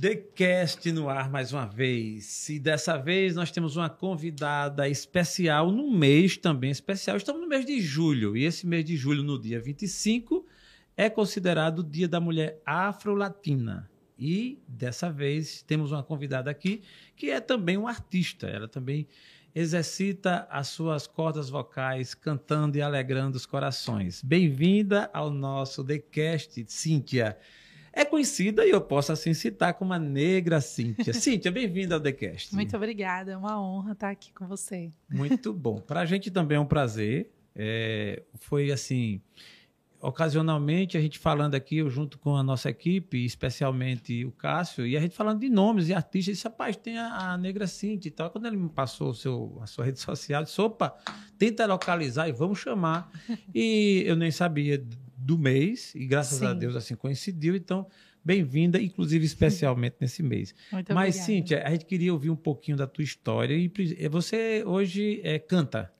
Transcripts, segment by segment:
TheCast no ar mais uma vez. E dessa vez nós temos uma convidada especial no mês também especial. Estamos no mês de julho. E esse mês de julho, no dia 25, é considerado o Dia da Mulher Afro-Latina. E dessa vez temos uma convidada aqui que é também um artista. Ela também exercita as suas cordas vocais cantando e alegrando os corações. Bem-vinda ao nosso TheCast, Cíntia. É conhecida e eu posso assim citar como a negra Cíntia. Cíntia, bem-vinda ao TheCast. Muito obrigada, é uma honra estar aqui com você. Muito bom. Para a gente também é um prazer. É, foi assim, ocasionalmente a gente falando aqui, eu junto com a nossa equipe, especialmente o Cássio, e a gente falando de nomes e artistas, disse, rapaz, tem a, a Negra Cintia e tal. Quando ele me passou seu, a sua rede social, disse, opa, tenta localizar e vamos chamar. e eu nem sabia do mês, e graças Sim. a Deus assim coincidiu, então bem-vinda, inclusive especialmente nesse mês. Muito Mas, obrigada. Cíntia, a gente queria ouvir um pouquinho da tua história, e você hoje é, canta,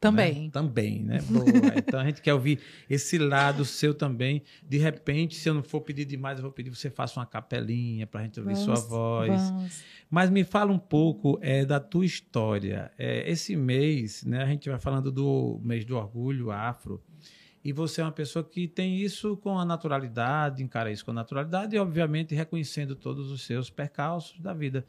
também. Né? Também, né? Boa. então a gente quer ouvir esse lado seu também. De repente, se eu não for pedir demais, eu vou pedir que você faça uma capelinha para a gente ouvir vamos, sua voz. Vamos. Mas me fala um pouco é, da tua história. É, esse mês, né? A gente vai falando do mês do orgulho afro. E você é uma pessoa que tem isso com a naturalidade, encara isso com a naturalidade e, obviamente, reconhecendo todos os seus percalços da vida.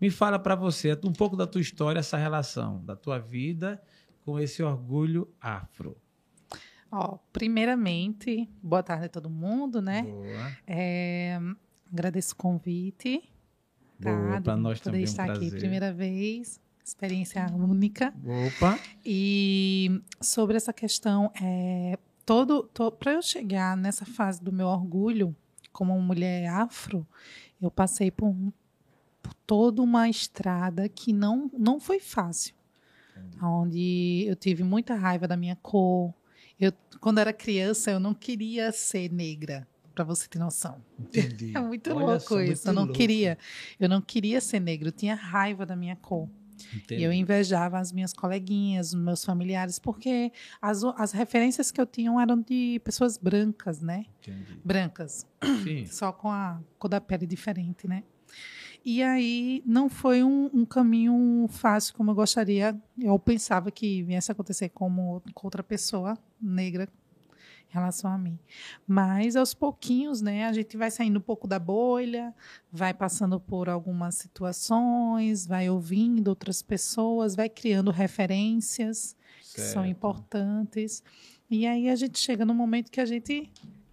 Me fala para você um pouco da tua história, essa relação da tua vida com esse orgulho afro? Ó, primeiramente, boa tarde a todo mundo, né? Boa. É, agradeço o convite. Boa, tá? para nós poder também estar um aqui primeira vez, experiência única. Opa. E sobre essa questão, é, todo, to, para eu chegar nessa fase do meu orgulho como mulher afro, eu passei por, por toda uma estrada que não, não foi fácil onde eu tive muita raiva da minha cor. Eu, quando era criança, eu não queria ser negra, para você ter noção. Entendi. É muito Olha louco só, isso. muito eu não louco. queria, eu não queria ser negra. Eu tinha raiva da minha cor. Entendi. E eu invejava as minhas coleguinhas, os meus familiares, porque as, as referências que eu tinha eram de pessoas brancas, né? Entendi. Brancas, Sim. só com a cor da pele diferente, né? E aí não foi um, um, caminho fácil como eu gostaria. Eu pensava que viesse acontecer como com outra pessoa negra em relação a mim. Mas aos pouquinhos, né, a gente vai saindo um pouco da bolha, vai passando por algumas situações, vai ouvindo outras pessoas, vai criando referências certo. que são importantes. E aí a gente chega no momento que a gente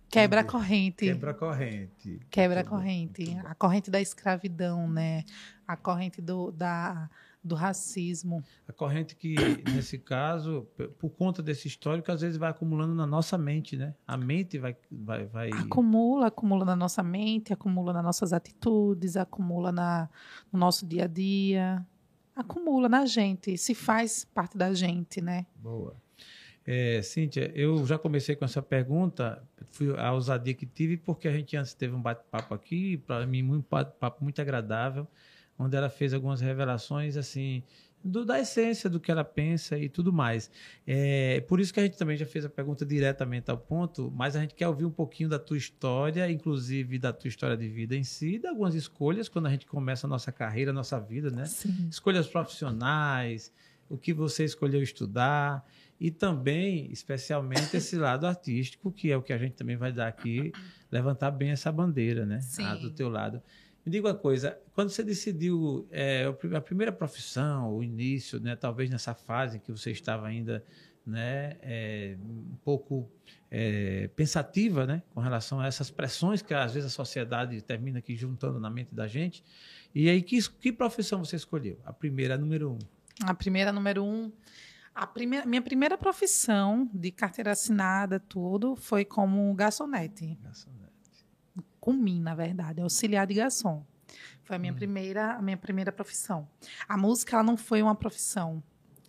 Quebra a corrente. Quebra a corrente. Quebra a corrente. A corrente da escravidão, né? A corrente do, da, do racismo. A corrente que, nesse caso, por conta desse histórico, às vezes vai acumulando na nossa mente, né? A mente vai. vai, vai... Acumula, acumula na nossa mente, acumula nas nossas atitudes, acumula na, no nosso dia a dia. Acumula na gente, se faz parte da gente, né? Boa. É, Cíntia, eu já comecei com essa pergunta, fui a ousadia que tive, porque a gente antes teve um bate-papo aqui, para mim, um bate-papo muito agradável, onde ela fez algumas revelações, assim, do, da essência do que ela pensa e tudo mais. É, por isso que a gente também já fez a pergunta diretamente ao ponto, mas a gente quer ouvir um pouquinho da tua história, inclusive da tua história de vida em si, de algumas escolhas, quando a gente começa a nossa carreira, a nossa vida, né? Sim. Escolhas profissionais, o que você escolheu estudar e também, especialmente, esse lado artístico, que é o que a gente também vai dar aqui, levantar bem essa bandeira, né? Sim. Ah, do teu lado. Me diga uma coisa, quando você decidiu é, a primeira profissão, o início, né, talvez nessa fase em que você estava ainda né, é, um pouco é, pensativa né, com relação a essas pressões que às vezes a sociedade termina aqui juntando na mente da gente, e aí que, que profissão você escolheu? A primeira, a número um. A primeira, número um, a primeira, minha primeira profissão de carteira assinada, tudo, foi como garçonete. Garçonete. Com mim, na verdade, auxiliar de garçom. Foi a minha, hum. primeira, a minha primeira profissão. A música ela não foi uma profissão,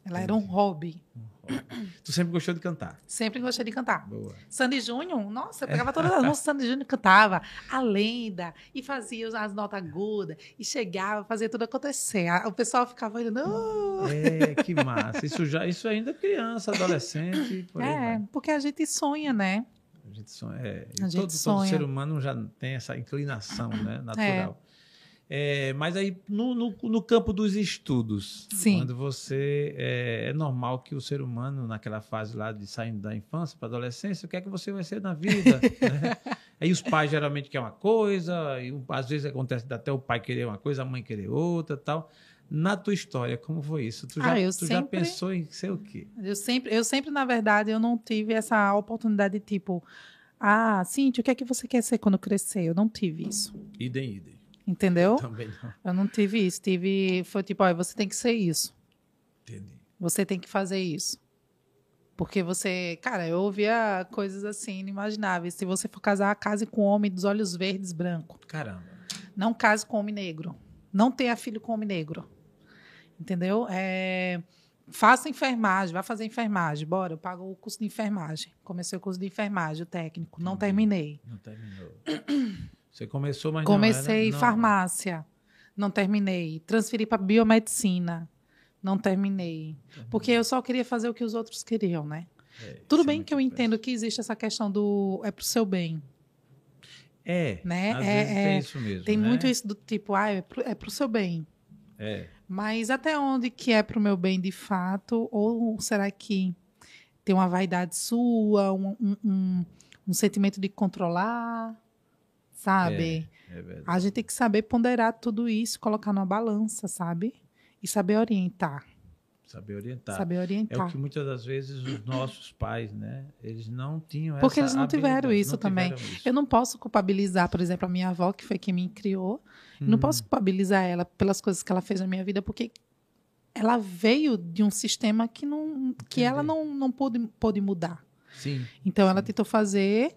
ela Entendi. era um hobby. Um hobby. Tu sempre gostou de cantar? Sempre gostei de cantar. Boa. Sandy Júnior, nossa, eu pegava todas as músicas, Sandy Júnior cantava a lenda e fazia as notas agudas e chegava, fazia tudo acontecer. O pessoal ficava olhando. Oh! É, que massa. Isso, já, isso ainda é criança, adolescente. Por é, vai. porque a gente sonha, né? A gente sonha. É, A gente todo, sonha. todo ser humano já tem essa inclinação né, natural. É, mas aí, no, no, no, campo dos estudos, Sim. quando você. É, é, normal que o ser humano, naquela fase lá de saindo da infância para adolescência, o que é que você vai ser na vida? né? Aí os pais geralmente querem uma coisa, e às vezes acontece até o pai querer uma coisa, a mãe querer outra tal. Na tua história, como foi isso? Tu já, ah, tu sempre, já pensou em ser o quê? Eu sempre, eu sempre, na verdade, eu não tive essa oportunidade de tipo, ah, Cintia, o que é que você quer ser quando crescer? Eu não tive isso. Idem, idem. Entendeu? Também não. Eu não tive isso. Tive, foi tipo, olha, você tem que ser isso. Entendi. Você tem que fazer isso. Porque você, cara, eu ouvia coisas assim inimagináveis. Se você for casar, case com um homem dos olhos verdes branco. Caramba. Não case com homem negro. Não tenha filho com homem negro. Entendeu? É, faça enfermagem, vá fazer enfermagem. Bora, eu pago o curso de enfermagem. Comecei o curso de enfermagem, o técnico. Não terminei. Não terminou. Você começou, mas Comecei não era, não. farmácia. Não terminei. Transferi para biomedicina. Não terminei. Porque eu só queria fazer o que os outros queriam, né? É, Tudo é bem muito que eu entendo que existe essa questão do é pro seu bem. É, Né? às É- vezes é- tem isso mesmo. Tem né? muito isso do tipo, ah, é pro, é pro seu bem. É. Mas até onde que é pro meu bem de fato? Ou será que tem uma vaidade sua, um, um, um- um sentimento de controlar? Sabe? É verdade. A gente tem que saber ponderar tudo isso, colocar numa balança, sabe? E saber orientar. Saber orientar. Saber É orientar. o que muitas das vezes os nossos pais, né? Eles não tinham essa Porque eles não tiveram isso não também. tiveram isso. Eu não posso culpabilizar, por exemplo, a minha avó, que foi quem me criou. Não Hum, posso culpabilizar ela pelas coisas que ela fez na minha vida, porque ela veio de um sistema que, não, que ela não, não pôde, pôde mudar. Sim. Então, ela Sim. tentou fazer,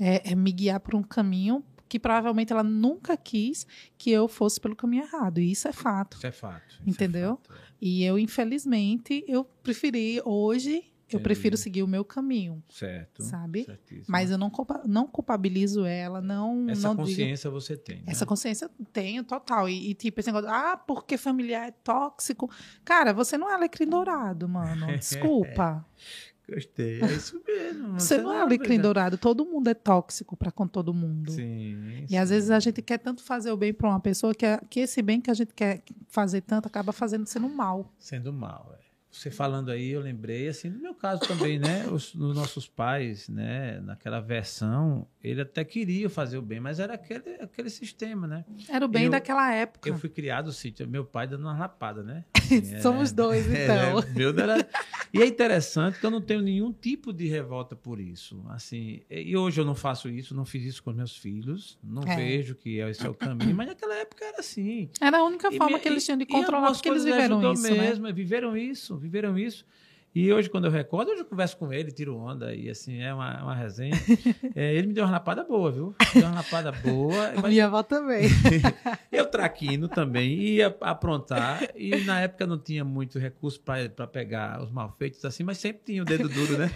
é, é me guiar por um caminho que provavelmente ela nunca quis que eu fosse pelo caminho errado. E isso é fato. Isso é fato. isso é Entendeu? fato, é. E eu, infelizmente, eu preferi, hoje, eu prefiro seguir o meu caminho, Certo. sabe? certíssimo. Mas eu não, culpa- não culpabilizo ela, não, Essa não digo consciência você tem. né? Essa consciência eu tenho total. E, e, tipo, esse negócio, ah, porque familiar é tóxico. Cara, você não é alecrim dourado, mano. Desculpa. Gostei. É isso mesmo. você não é alecrim dourado. dourado. Todo mundo é tóxico pra com todo mundo. Sim. E às vezes a gente quer tanto fazer o bem pra uma pessoa que, a- que esse bem que a gente quer fazer tanto acaba fazendo sendo mal. Sendo mal, é. Você falando aí, eu lembrei, assim, do meu caso também, né? Os, os nossos pais, né? Naquela versão, ele até queria fazer o bem, mas era aquele, aquele sistema, né? Era o bem Eu- daquela época. Eu fui criado, assim, meu pai dando uma lapada, né? Assim, Somos é- dois, então. É, meu era... E é interessante que eu não tenho nenhum tipo de revolta por isso. Assim, e hoje eu não faço isso, não fiz isso com meus filhos, não É. vejo que esse é o caminho, mas naquela época era assim. Era a única E forma me- que eles tinham de controlar, porque eles viveram isso, né? mesmo, Viveram isso, viveram isso. E hoje, quando eu recordo, hoje eu converso com ele, tiro onda, e assim, é uma, uma resenha. É, ele me deu uma lapada boa, viu? Me deu uma lapada boa. A mas minha avó também. eu traquino também, ia aprontar, e na época não tinha muito recurso para pegar os malfeitos assim, mas sempre tinha o dedo duro, né?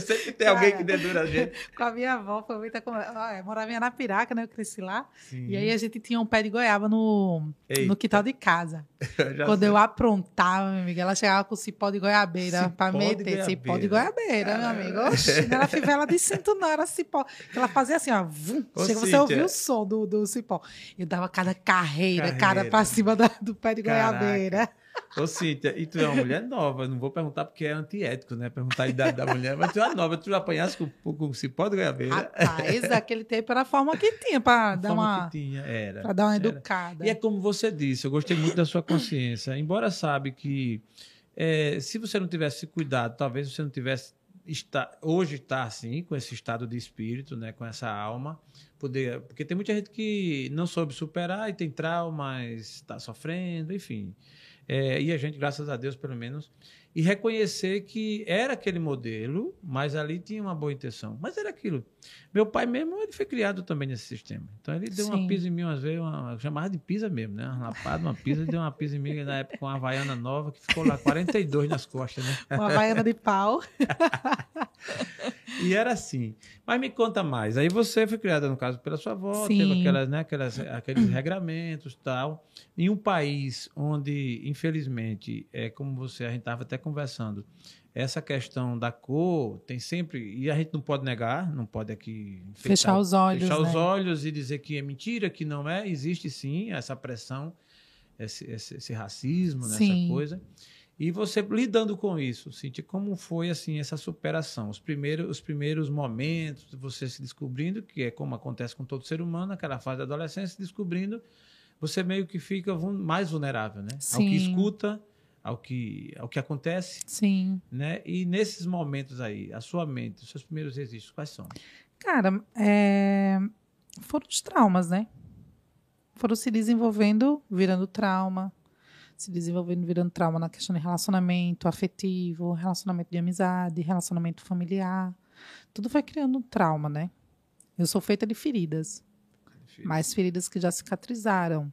sempre tem alguém que dedura a gente. com a minha avó foi muita conversa. Ah, eu morava em Anapiraca, né? Eu cresci lá. Sim. E aí a gente tinha um pé de goiaba no, Eita. no quintal de casa. Quando sei. eu aprontava, minha amiga, ela chegava com cipó de goiabeira Cipó pra de meter. Cipó de goiabeira, meu amigo. Caramba. Oxi, não era fivela de cinto, não, era cipó. Ela fazia assim, ó. Vum, Ô, chega você ouvir o som do, do cipó. Eu dava cada carreira, cara, Carreira. pra cima da- do pé de Caraca. goiabeira. Ô, Cíntia, e tu é uma mulher nova, não vou perguntar porque é antiético, né? Perguntar a idade da mulher, mas tu é nova, tu apanhasse com, com cipó de goiabeira? Rapaz, aquele tempo era a forma que tinha pra A dar forma uma, que tinha, era. pra dar uma Era. educada. E é como você disse, eu gostei muito da sua consciência. Embora sabe que é, se você não tivesse se cuidado, talvez você não tivesse está, hoje está assim, com esse estado de espírito, né, com essa alma, poder, porque tem muita gente que não soube superar e tem traumas, está sofrendo, enfim. É, e a gente, graças a Deus, pelo menos, e reconhecer que era aquele modelo, mas ali tinha uma boa intenção. Mas era aquilo. Meu pai mesmo, ele foi criado também nesse sistema. Então ele deu uma Sim. pisa em mim umas vezes, uma, chamava de pisa mesmo, né? Uma lapada, uma pisa, deu uma pisa em mim na época com uma Havaiana nova, que ficou lá 42 nas costas, né? Uma baiana de pau. E era assim. Mas me conta mais. Aí você foi criada, no caso, pela sua avó, Sim. teve aquelas, né, aquelas, aqueles regramentos tal. Em um país onde, infelizmente, é como você, a gente estava até conversando, essa questão da cor tem sempre e a gente não pode negar, não pode aqui fechar os olhos, fechar né? os olhos e dizer que é mentira, que não é. Existe sim essa pressão, esse, esse, esse racismo, né, essa Sim. E você lidando com isso, Cintia, como foi assim essa superação? Os primeiros, os primeiros momentos, você se descobrindo, que é como acontece com todo ser humano, aquela fase da adolescência, descobrindo, você meio que fica mais vulnerável, né? Ao que Sim. escuta, ao que, ao que acontece, Sim. né? E nesses momentos aí, a sua mente, os seus primeiros registros, quais são? Cara, é, foram os traumas, né? Foram se desenvolvendo, virando trauma, se desenvolvendo, virando trauma na questão de relacionamento afetivo, relacionamento de amizade, relacionamento familiar. Tudo vai criando um trauma, né? Eu sou feita de feridas, mas feridas que já cicatrizaram,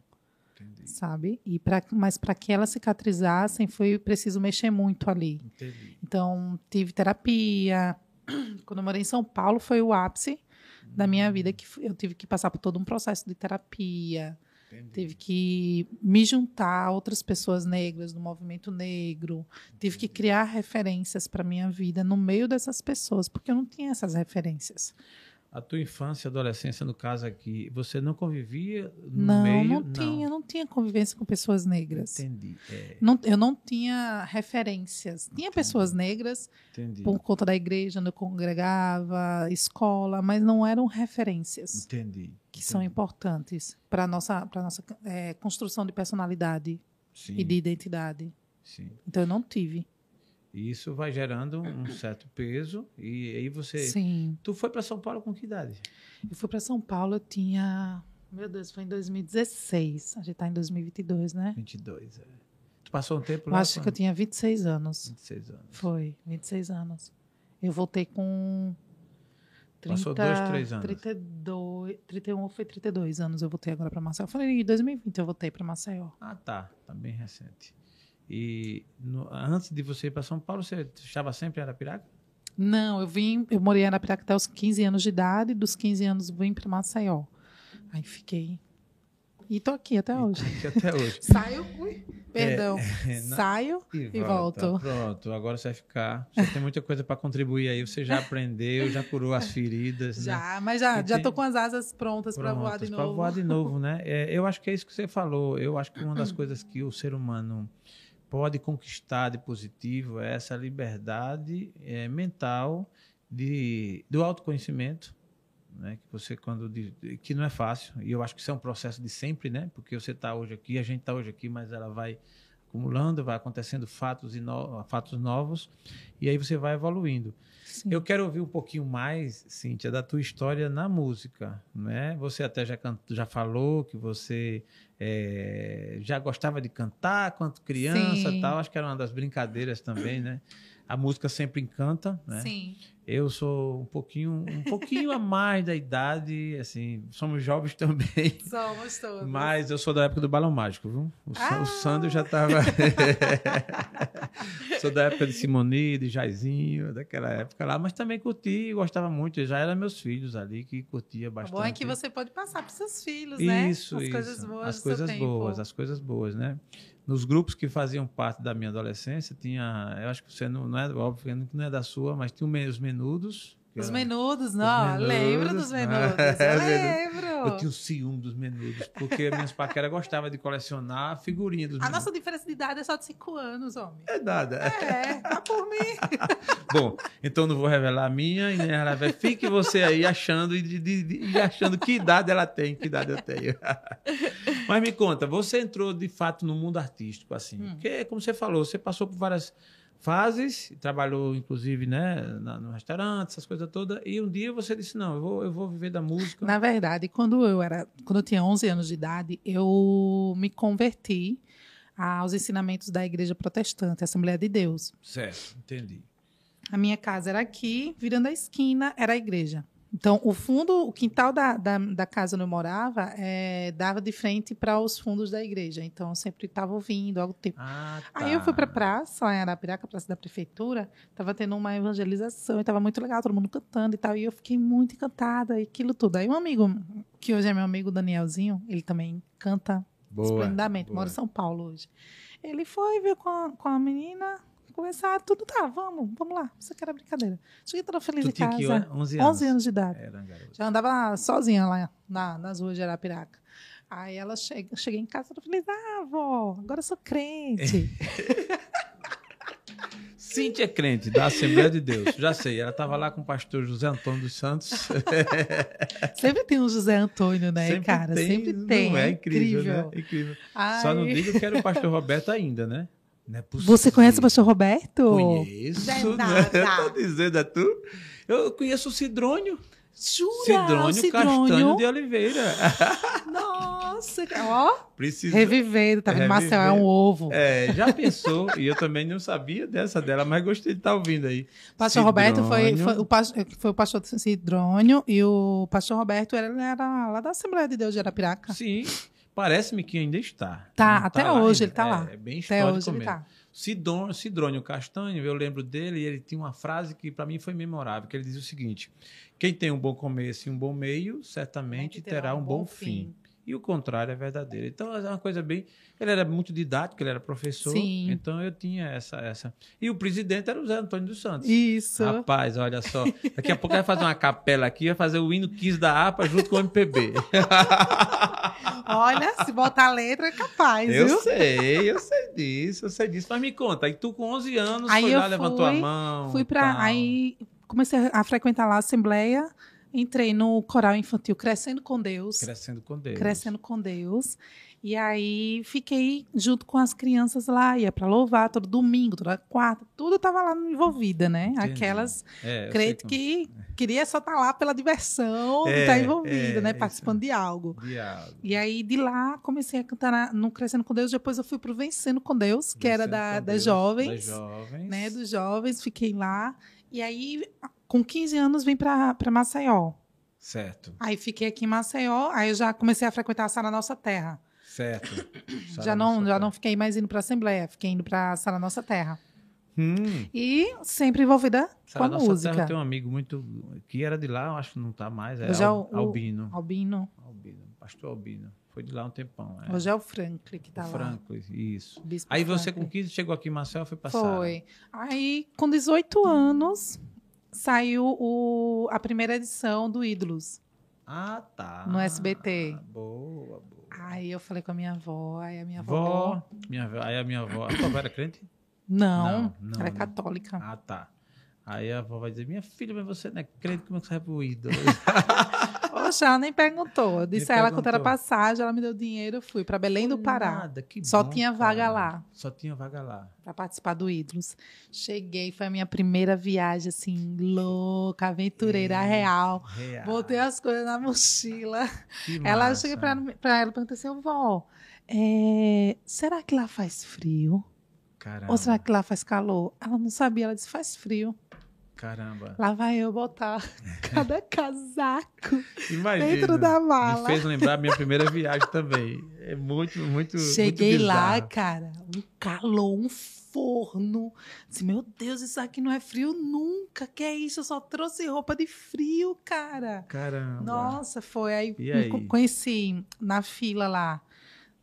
Entendi. sabe? E pra, mas para que elas cicatrizassem, foi preciso mexer muito ali. Entendi. Então, tive terapia. Quando eu morei em São Paulo, foi o ápice da minha vida, que eu tive que passar por todo um processo de terapia. Entendi. Tive que me juntar a outras pessoas negras do movimento negro. Tive que criar referências para minha vida no meio dessas pessoas, porque eu não tinha essas referências. A tua infância e adolescência, no caso aqui, você não convivia no não, meio? não tinha, não tinha convivência com pessoas negras. Entendi. É, Não- eu não tinha referências. Tinha pessoas negras, entendi. por conta da igreja onde eu congregava, escola, mas não eram referências Entendi. Que são importantes para a nossa, pra nossa é, construção de personalidade Sim, e de identidade. sim. Então eu não tive. E isso vai gerando um certo peso. E aí você. Sim. Tu foi para São Paulo com que idade? Eu fui para São Paulo, eu tinha. Meu Deus, foi em 2016. A gente tá em 2022, né? 22. É. Tu passou um tempo Eu lá? acho que eu tinha 26 anos. 26 anos. Foi, 26 anos. Eu voltei com. 30, Passou dois, três anos. 32, 31 ou foi 32 anos eu voltei agora para Maceió. Foi em 2020 eu voltei para Maceió. Ah, tá. Tá bem recente. E no- antes de você ir para São Paulo, você estava sempre em Arapiraca? Não, eu vim, eu morei em Arapiraca até os 15 anos de idade, dos 15 anos vim para Maceió. Aí fiquei. E tô aqui até hoje. Que até hoje. Saio, ui, perdão. é, na- Saio e volto. Pronto, agora você vai ficar. Você tem muita coisa para contribuir aí. Você já aprendeu, já curou as feridas. né? Já, mas já, E já tem- tô com as asas prontas para voar de novo. voar de novo, né? É, eu acho que é isso que você falou. Eu acho que uma das coisas que o ser humano pode conquistar de positivo é essa liberdade é, mental de, do autoconhecimento, né? Que você quando diz- que não é fácil e eu acho que isso é um processo de sempre, né? Porque você está hoje aqui, a gente está hoje aqui, mas ela vai acumulando, vai acontecendo fatos e no- fatos novos e aí você vai evoluindo. Sim. Eu quero ouvir um pouquinho mais, Cíntia, da tua história na música, né? Você até já, can- já falou que você eh, já gostava de cantar quando criança Sim. tal. Acho que era uma das brincadeiras também, né? A música sempre encanta, né? Sim. Eu sou um pouquinho, um pouquinho a mais da idade, assim, somos jovens também. Somos todos. Mas eu sou da época do Balão Mágico, viu? O, Ah! o Sandro já estava. sou da época de Simoni, de Jairzinho, daquela época lá, mas também curti e gostava muito. Já eram meus filhos ali que curtia O bastante. bom é que você pode passar para seus filhos, né? Isso, as isso. coisas boas as coisas boas, as coisas boas, né? Nos grupos que faziam parte da minha adolescência, tinha. Eu acho que você não, não é, óbvio que não é da sua, mas tinha os menudos. Os era- menudos, não. menudos. Lembro dos menudos. É, Eu menudo. lembro. Eu tinha o ciúme dos menudos, porque minhas paqueras gostavam de colecionar figurinha dos A menudos. nossa diferença de idade é só de 5 anos, homem. É nada. É, tá por mim. Bom, então não vou revelar a minha e nem ela vai. Fique você aí achando e, de- de- de- e achando que idade ela tem, que idade eu tenho. Mas me conta, você entrou de fato no mundo artístico, assim. Hum. Porque, como você falou, você passou por várias fases, trabalhou inclusive né, na- no restaurante, essas coisas todas, e um dia você disse: Não, eu vou, eu vou viver da música. Na verdade, quando eu era, quando eu tinha 11 anos de idade, eu me converti aos ensinamentos da Igreja Protestante, Assembleia de Deus. Certo, entendi. A minha casa era aqui, virando a esquina era a igreja. Então, o fundo, o quintal da, da, da casa onde eu morava, eh, dava de frente para os fundos da igreja. Então, eu sempre estava ouvindo algo tipo. Ah, tá. Aí eu fui para a praça, lá em Arapiraca, praça da prefeitura, estava tendo uma evangelização e estava muito legal, todo mundo cantando e tal. E eu fiquei muito encantada e aquilo tudo. Aí um amigo, que hoje é meu amigo Danielzinho, ele também canta Boa, esplendidamente, boa. mora em São Paulo hoje. Ele foi, viu com a, com a menina, conversar, tudo tá, vamos, vamos lá. Isso aqui era brincadeira. Cheguei toda feliz Tu em tinha que casa. 11 anos. 11 anos de idade. Era. Já andava sozinha lá na- nas ruas de Arapiraca. Aí ela che cheguei em casa toda feliz. Ah, avó, agora eu sou crente. Cíntia é crente, da Assembleia de Deus. Já sei, ela estava lá com o pastor José Antônio dos Santos. Sempre tem um José Antônio, né, Sempre cara? tem, Sempre não tem. É é incrível, incrível. né? Incrível. Só não digo que era o pastor Roberto ainda, né? Não é possível. Você conhece o pastor Roberto? Conheço. Não é né? nada. Tô dizendo a tu. Eu conheço o Cidrônio. Jura? Cidrônio, Cidrônio? Castanho de Oliveira. Nossa, ó. Precisa. Revivendo, tá vendo? Marcel é um ovo. É, já pensou? E eu também não sabia dessa dela, mas gostei de estar ouvindo aí. pastor Roberto foi, Cidrônio. foi, o, pas- foi o pastor Cidrônio e o pastor Roberto ele era lá da Assembleia de Deus de Arapiraca. Sim, parece-me que ainda está. Tá, até hoje ainda. ele tá lá. É, é bem Até hoje ele mesmo. tá. Cidrônio, Cidrônio Castanho, eu lembro dele e ele tinha uma frase que para mim foi memorável, que ele dizia o seguinte: quem tem um bom começo e um bom meio, certamente terá um bom fim. E o contrário é verdadeiro. Então é uma coisa bem. Ele era muito didático, ele era professor. Sim. Então eu tinha essa, essa. E o presidente era o Zé Antônio dos Santos. Isso. Rapaz, olha só. Daqui a pouco vai fazer uma capela aqui, vai fazer o hino 15 da APA junto com o MPB. Olha, se botar a letra é capaz, Eu viu? sei, eu sei disso, eu sei disso. Mas me conta, aí tu com 11 anos Aí foi eu lá, levantou a fui- mão. Fui pra. tal. Aí comecei a frequentar lá a Assembleia, entrei no coral infantil Crescendo com Deus. Crescendo com Deus. Crescendo com Deus. E aí fiquei junto com as crianças lá, ia pra louvar todo domingo, toda quarta, tudo tava lá envolvida, né? Entendi. Aquelas É, crente que queria só estar lá pela diversão de É, estar envolvida, é, né? isso. Participando de algo. como- Diabo. E aí, de lá, comecei a cantar no Crescendo com Deus. Depois eu fui pro Vencendo com Deus, que era Crescendo da, das Deus, jovens, Das jovens. né? Dos jovens. Fiquei lá. E aí, com 15 anos, vim pra Maceió. Certo, Aí fiquei aqui em Maceió. Aí eu já comecei a frequentar a Sala Nossa Terra. certo. já não, já não fiquei mais indo pra Assembleia. Fiquei indo pra Sala Nossa Terra. Hum, E sempre envolvida Sara, com a nossa música. terra tem um amigo muito. que era de lá, eu acho que não tá mais. É Hoje é Al- o- o- Albino. Albino. Albino. Pastor Albino. Foi de lá um tempão. É. Hoje é o Franklin que tá o lá. Franco, isso. Bispo Aí você Franklin. com 15 chegou aqui em Marcel foi passar. Foi. Aí, com 18 anos, saiu o, a primeira edição do Ídolos. Ah, tá. No SBT. Boa, boa. Aí eu falei com a minha avó, aí a minha avó. Vó, minha, aí a minha avó. A tua avó era crente? Não, Não, não, ela é católica. Ah, tá. Aí a avó vai dizer: Minha filha, mas você não é crente, como é que você vai pro ídolo? Poxa, ela nem perguntou. Disse Nem a ela quanto era passagem, ela me deu dinheiro, eu fui para Belém do Pará. Nada, que Só bom, tinha vaga cara. lá. Só tinha vaga lá. para participar do Ídolos. Cheguei, foi a minha primeira viagem, assim, louca, aventureira É. real. Real. Botei as coisas na mochila. Que Ela massa. cheguei pra, pra ela e perguntei assim, vó, é, será que lá faz frio? Caramba. Ou será que lá faz calor? Ela não sabia, ela disse, faz frio. Caramba. Lá vai eu botar cada casaco Imagina. dentro da Me mala. fez lembrar a minha primeira viagem também. É muito, muito. Cheguei muito lá, cara, um calor, um forno. Disse, meu Deus, isso aqui não é frio nunca. Que é isso? Eu só trouxe roupa de frio, cara. Caramba. Nossa, foi. Aí, aí? co- conheci na fila lá.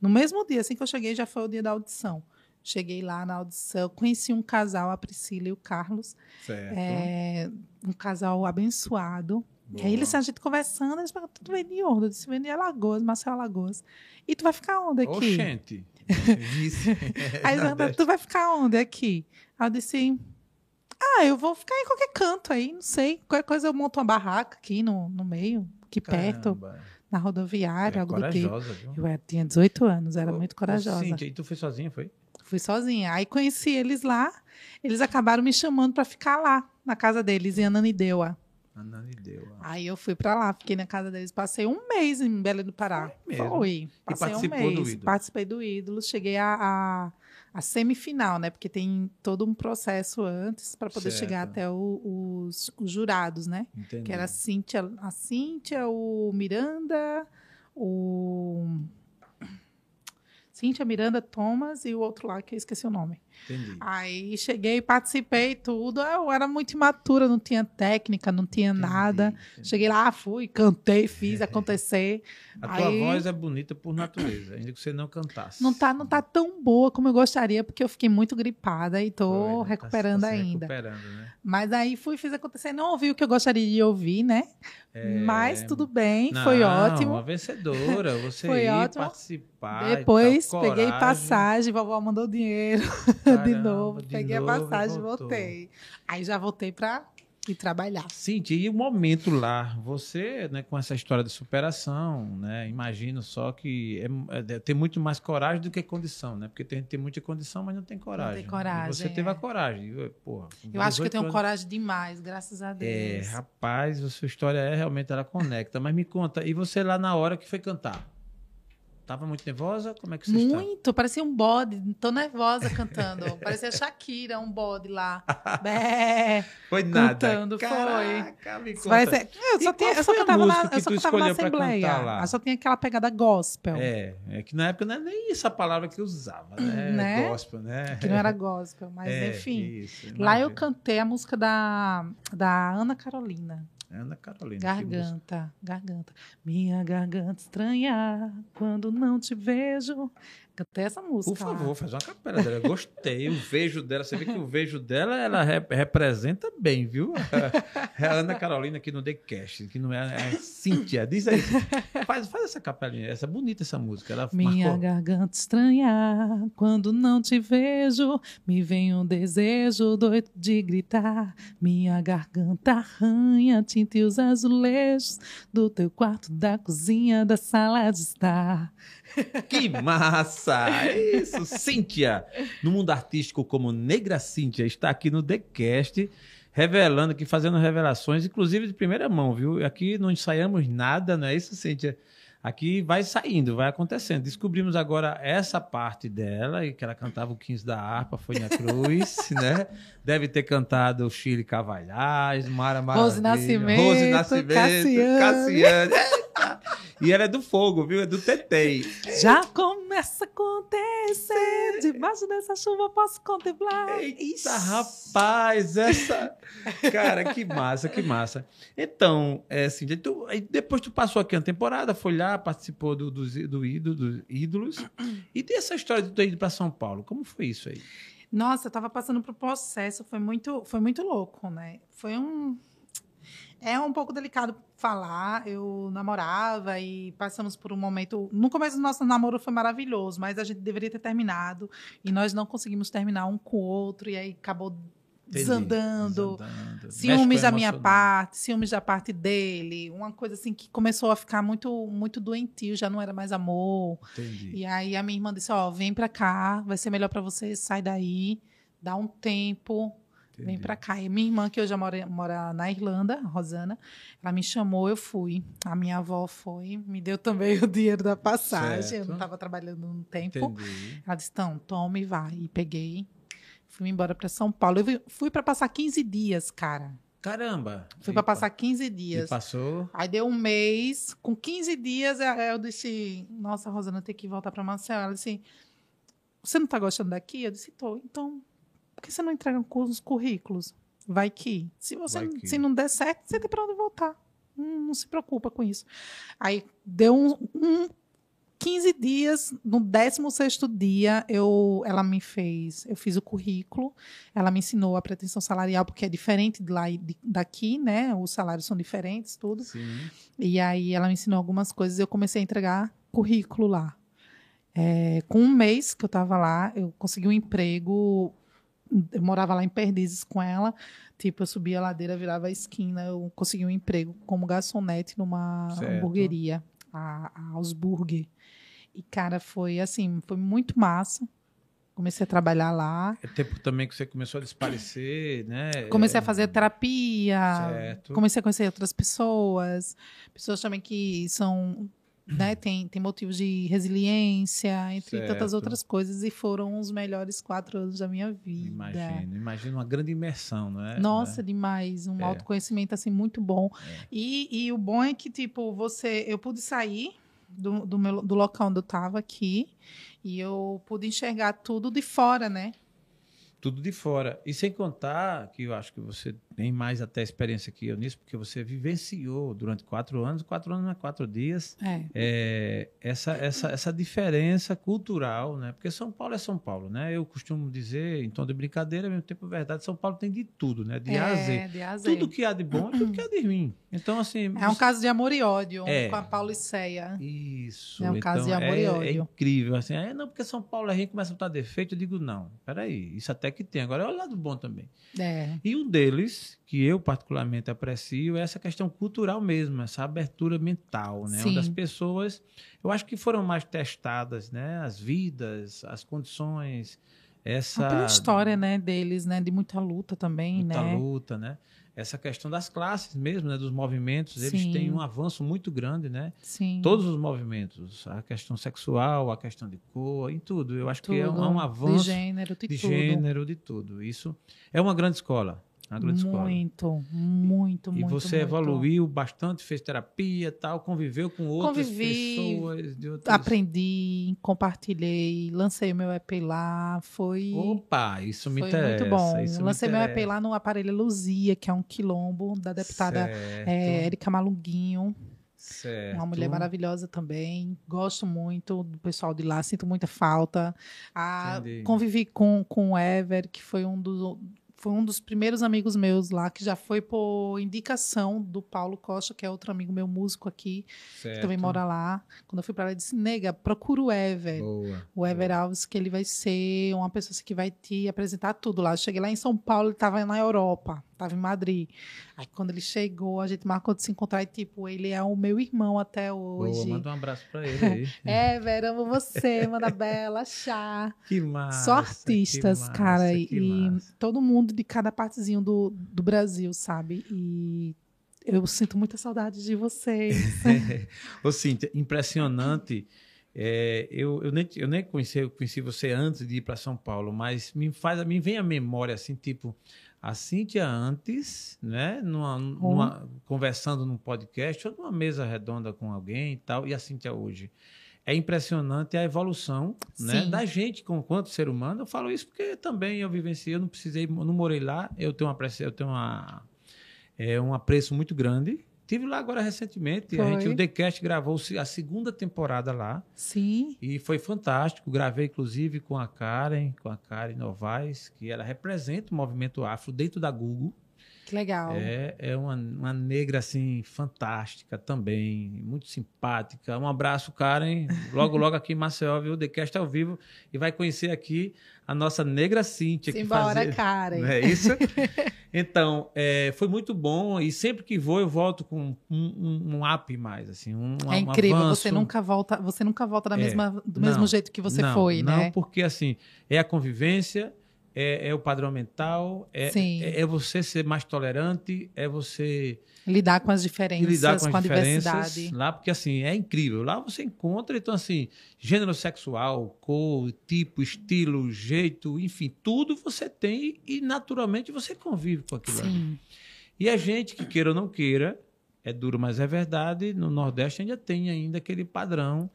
No mesmo dia, assim que eu cheguei, já foi o dia da audição. Cheguei lá na audição, conheci um casal, a Priscila e o Carlos. É, um casal abençoado. E aí eles, Boa. a gente conversando, eles perguntam, tu vem de onde? Eu disse, vem de Alagoas, Marcelo Alagoas. E tu vai ficar onde aqui? Oxente. Aí eles perguntaram, Nordeste. tu vai ficar onde aqui? Aí eu disse, ah, eu vou ficar em qualquer canto aí, não sei. Qualquer coisa eu monto uma barraca aqui no, no meio, aqui perto, Caramba. na rodoviária, É algo do tipo. viu? Eu era- tinha 18 anos, era Ô, muito corajosa. Cíntia, e tu foi sozinha, foi? Fui sozinha. Aí conheci eles lá, eles acabaram me chamando para ficar lá, na casa deles, em Ananindeua. A Nani deu. ó. Aí eu fui pra lá, fiquei na casa deles, passei um mês em Belém do Pará. Foi mesmo? Foi. Passei um do mês. Ídolos? Participei do Ídolos, cheguei a, a, a semifinal, né? Porque tem todo um processo antes para poder Certo. chegar até o- os, os jurados, né? Entendi. Que era a Cíntia, a Cíntia, o Miranda, o. Cíntia Miranda Thomas e o outro lá que eu esqueci o nome. Entendi. Aí cheguei, participei tudo. Eu era muito imatura, não tinha técnica, não tinha Entendi, nada. entendi. Cheguei lá, fui, cantei, fiz acontecer. A tua Aí- voz é bonita por natureza, ainda que você não cantasse. Não tá, não tá tão boa como eu gostaria, porque eu fiquei muito gripada e tô Foi, né? Tá- recuperando tá se ainda. Recuperando, né? Mas aí fui, fiz acontecer. Não ouvi o que eu gostaria de ouvir, né? É, Mas tudo bem, foi Não, ótimo. Uma vencedora, você Foi ótimo. participar. Depois tal, peguei passagem, vovó mandou dinheiro de Caramba, novo. de peguei novo a passagem, voltei. Aí já voltei pra ir trabalhar. Cintia, e o momento lá, você, né, com essa história de superação, né, imagino só que é, é, tem muito mais coragem do que condição, né? Porque tem, tem muita condição, mas não tem coragem. tem coragem, E você teve é. a coragem. e, Porra, Eu acho que 18 eu tenho anos- coragem demais, graças a É, Deus. rapaz, a sua história é realmente ela conecta. Mas me conta, e você lá na hora que foi cantar? Tava muito nervosa? Como é que você está? Muito, parecia um bode, tô nervosa cantando. parecia Shakira, um bode lá. Bé. Foi nada. Cantando, foi. Caraca, me conta. Parecia- Eu só, qual tinha, eu só foi a cantava na, eu só cantava na Assembleia. lá? Eu só tinha aquela pegada gospel, É, é que na época não era nem essa palavra que eu usava, né? Né? Gospel, né? que não era gospel, mas É, enfim. isso, Lá eu cantei a música da, da Ana Carolina. Ana Carolina. Garganta, garganta. Minha garganta estranha quando não te vejo. Cantei essa música. Por favor, faz uma capela dela. Eu gostei. O vejo dela, você vê que o vejo dela, ela rep- representa bem, viu? É a Ana Carolina aqui no The Cast, que não é, é Cíntia. Diz aí. Faz, faz essa capelinha. Essa bonita essa música. Ela Minha marcou. garganta estranha, quando não te vejo, me vem um desejo doido de gritar. Minha garganta arranha, tinta e os azulejos do teu quarto, da cozinha, da sala de estar. Que massa! Isso, Cíntia. No mundo artístico, como Negra Cíntia, está aqui no The Cast, revelando aqui, fazendo revelações, inclusive de primeira mão, viu? Aqui não ensaiamos nada, não é isso, Cíntia? Aqui vai saindo, vai acontecendo. Descobrimos agora essa parte dela, e que ela cantava o 15 da harpa, foi na Cruz, né? Deve ter cantado o Chile Cavalhais, Mara Maravilha, Rose Nascimento, Rose Nascimento, Cassiane. Cassiane. E ela é do fogo, viu? É do Tetei. Já começa a acontecer, debaixo dessa chuva posso contemplar. Eita, rapaz, essa. Cara, que massa, que massa. Então, é assim, tu- depois tu passou aqui uma temporada, foi lá, participou do, dos do ídolo, dos ídolos. E dessa história de tu ter ido para São Paulo, como foi isso aí? Nossa, eu tava passando por processo, foi muito, foi muito louco, né? Foi um. É um pouco delicado falar. Eu namorava e passamos por um momento. No começo do nosso namoro foi maravilhoso, mas a gente deveria ter terminado e nós não conseguimos terminar um com o outro, e aí acabou Entendi. desandando. Desandando. Ciúmes da minha parte, ciúmes da parte dele, uma coisa assim que começou a ficar muito muito doentio, já não era mais amor. Entendi. E aí a minha irmã disse: Ó, vem pra cá, vai ser melhor pra você, sai daí, dá um tempo, vem entendi. pra cá. E minha irmã, que hoje mora, mora na Irlanda, a Rosana, ela me chamou, eu fui. A minha avó foi, me deu também o dinheiro da passagem, eu Certo. não estava trabalhando um tempo. Entendi. Ela disse: então, toma e vai. E peguei, fui embora pra São Paulo. Eu fui- pra passar 15 dias, cara. Caramba. Fui pra E passar pa- 15 E dias. passou. Aí deu um mês, com 15 dias, eu- eu disse, nossa, Rosana, tem que voltar para Marcel. Ela disse, você não tá gostando daqui? Eu disse, tô. Então, por que você não entrega os currículos? Vai que. Se você que. se não der certo, você tem para onde voltar. Hum, não se preocupa com isso. Aí deu um, um 15 dias, no 16º dia, eu, ela me fez, eu fiz o currículo, ela me ensinou a pretensão salarial, porque é diferente de lá e de- daqui, né? Os salários são diferentes, tudo. Sim. E aí ela me ensinou algumas coisas e eu comecei a entregar currículo lá. É, com um mês que eu estava lá, eu consegui um emprego. Eu morava lá em Perdizes com ela. Tipo, eu subia a ladeira, virava a esquina. Eu consegui um emprego como garçonete numa Certo. hamburgueria, a, a Ausburger. E, cara, foi assim, foi muito massa. Comecei a trabalhar lá. É tempo também que você começou a desaparecer, né? Comecei É, a fazer terapia. Certo. Comecei a conhecer outras pessoas, pessoas também que são, né, tem, tem motivos de resiliência, entre Certo. tantas outras coisas, e foram os melhores quatro anos da minha vida. Imagino, imagino uma grande imersão, não é? Nossa, Né? demais, um É. autoconhecimento assim muito bom. E, e o bom é que tipo você, eu pude sair do, do, meu, do local onde eu estava aqui e eu pude enxergar tudo de fora, né? Tudo de fora. E sem contar que eu acho que você tem mais até experiência que eu nisso, porque você vivenciou durante quatro anos, quatro anos não é quatro dias, É. é, essa, essa, essa diferença cultural, né? Porque São Paulo é São Paulo, né? Eu costumo dizer, em tom de brincadeira, ao mesmo tempo é verdade, São Paulo tem de tudo, né? De A a Z. É, de A Z. Tudo que há de bom e tudo que há de ruim. Então, assim... É um caso de amor e ódio É. com a Pauliceia. Isso. É um caso de amor é, e É ódio. incrível. Assim, é, não, porque São Paulo é rico, começa a botar defeito. Eu digo, não, peraí, isso até que tem. Agora, olha o lado bom também. É. E um deles, que eu particularmente aprecio, é essa questão cultural mesmo, essa abertura mental, né? Sim. Onde as pessoas, eu acho que foram mais testadas, né? As vidas, as condições, essa... Pela história, né, deles, né, de muita luta também, muita né? luta, né? Essa questão das classes mesmo, né? Dos movimentos, eles Sim. têm um avanço muito grande, né? Sim. Todos os movimentos, a questão sexual, a questão de cor, em tudo. Eu acho que é um, Tudo. é um de avanço gênero, de, de tudo. gênero, de tudo. Isso é uma grande escola. Uma grande escola. Muito, muito, E muito. você muito. evoluiu bastante, fez terapia tal, conviveu com outras Convivi, pessoas. De outras... Aprendi, compartilhei, lancei o meu EP lá, foi, Opa, isso me foi interessa. muito bom. Lancei meu EP lá no aparelho Luzia, que é um quilombo da deputada é, Érica Malunguinho, certo. uma mulher maravilhosa também. Gosto muito do pessoal de lá, sinto muita falta. Ah, convivi com, com o Ever, que foi um dos foi um dos primeiros amigos meus lá, que já foi por indicação do Paulo Costa, que é outro amigo meu músico aqui, que Certo. também mora lá. Quando eu fui para lá, ele disse: Nega, procura o Ever. Boa. O Ever Alves, que ele vai ser uma pessoa que vai te apresentar tudo lá. Eu cheguei lá em São Paulo, ele estava na Europa, estava em Madrid. Aí quando ele chegou, a gente marcou de se encontrar e, tipo, ele é o meu irmão até Boa, hoje. manda um abraço pra ele aí. Ever, amo você, manda bela, chá. Que massa. Só artistas, massa, cara. E, e massa. todo mundo de cada partezinho do, do Brasil, sabe? E eu sinto muita saudade de vocês. Ô, Cíntia, impressionante. É, eu, eu nem, eu nem conheci, eu conheci você antes de ir para São Paulo, mas me faz, me vem a memória assim, tipo, a Cíntia antes, né, numa, numa- conversando num podcast ou numa mesa redonda com alguém e tal, e a Cíntia hoje. É impressionante a evolução né, da gente com quanto ser humano. Eu falo isso porque também eu vivenciei, eu não precisei, eu não morei lá, eu tenho uma, eu tenho uma, é, um apreço muito grande. Tive lá agora recentemente, a Foi. gente, o TheCast gravou a segunda temporada lá Sim. e foi fantástico. Gravei inclusive com a Karen, com a Karen Novaes, que ela representa o movimento afro dentro da Google. Que legal. É, é uma, uma negra assim fantástica também, muito simpática. Um abraço, Karen. Logo, logo aqui em Maceió, viu? O TheCast ao vivo e vai conhecer aqui a nossa negra Cíntia. Simbora, fazia- Karen. não é isso? Então, é, foi muito bom e sempre que vou eu volto com um, um, um up mais, assim, um, É incrível, você nunca volta, você nunca volta da É. mesma, do Não, mesmo jeito que você não, foi, não, né? porque assim, é a convivência, é, é o padrão mental, é, é, é você ser mais tolerante, é você Lidar com as diferenças, lidar com, com, a diversidade. lá, porque assim, é incrível. Lá você encontra, então assim, gênero sexual, cor, tipo, estilo, jeito, enfim, tudo você tem e naturalmente você convive com aquilo. Sim, E a gente, que queira ou não queira, é duro, mas é verdade, no Nordeste ainda tem ainda aquele padrão.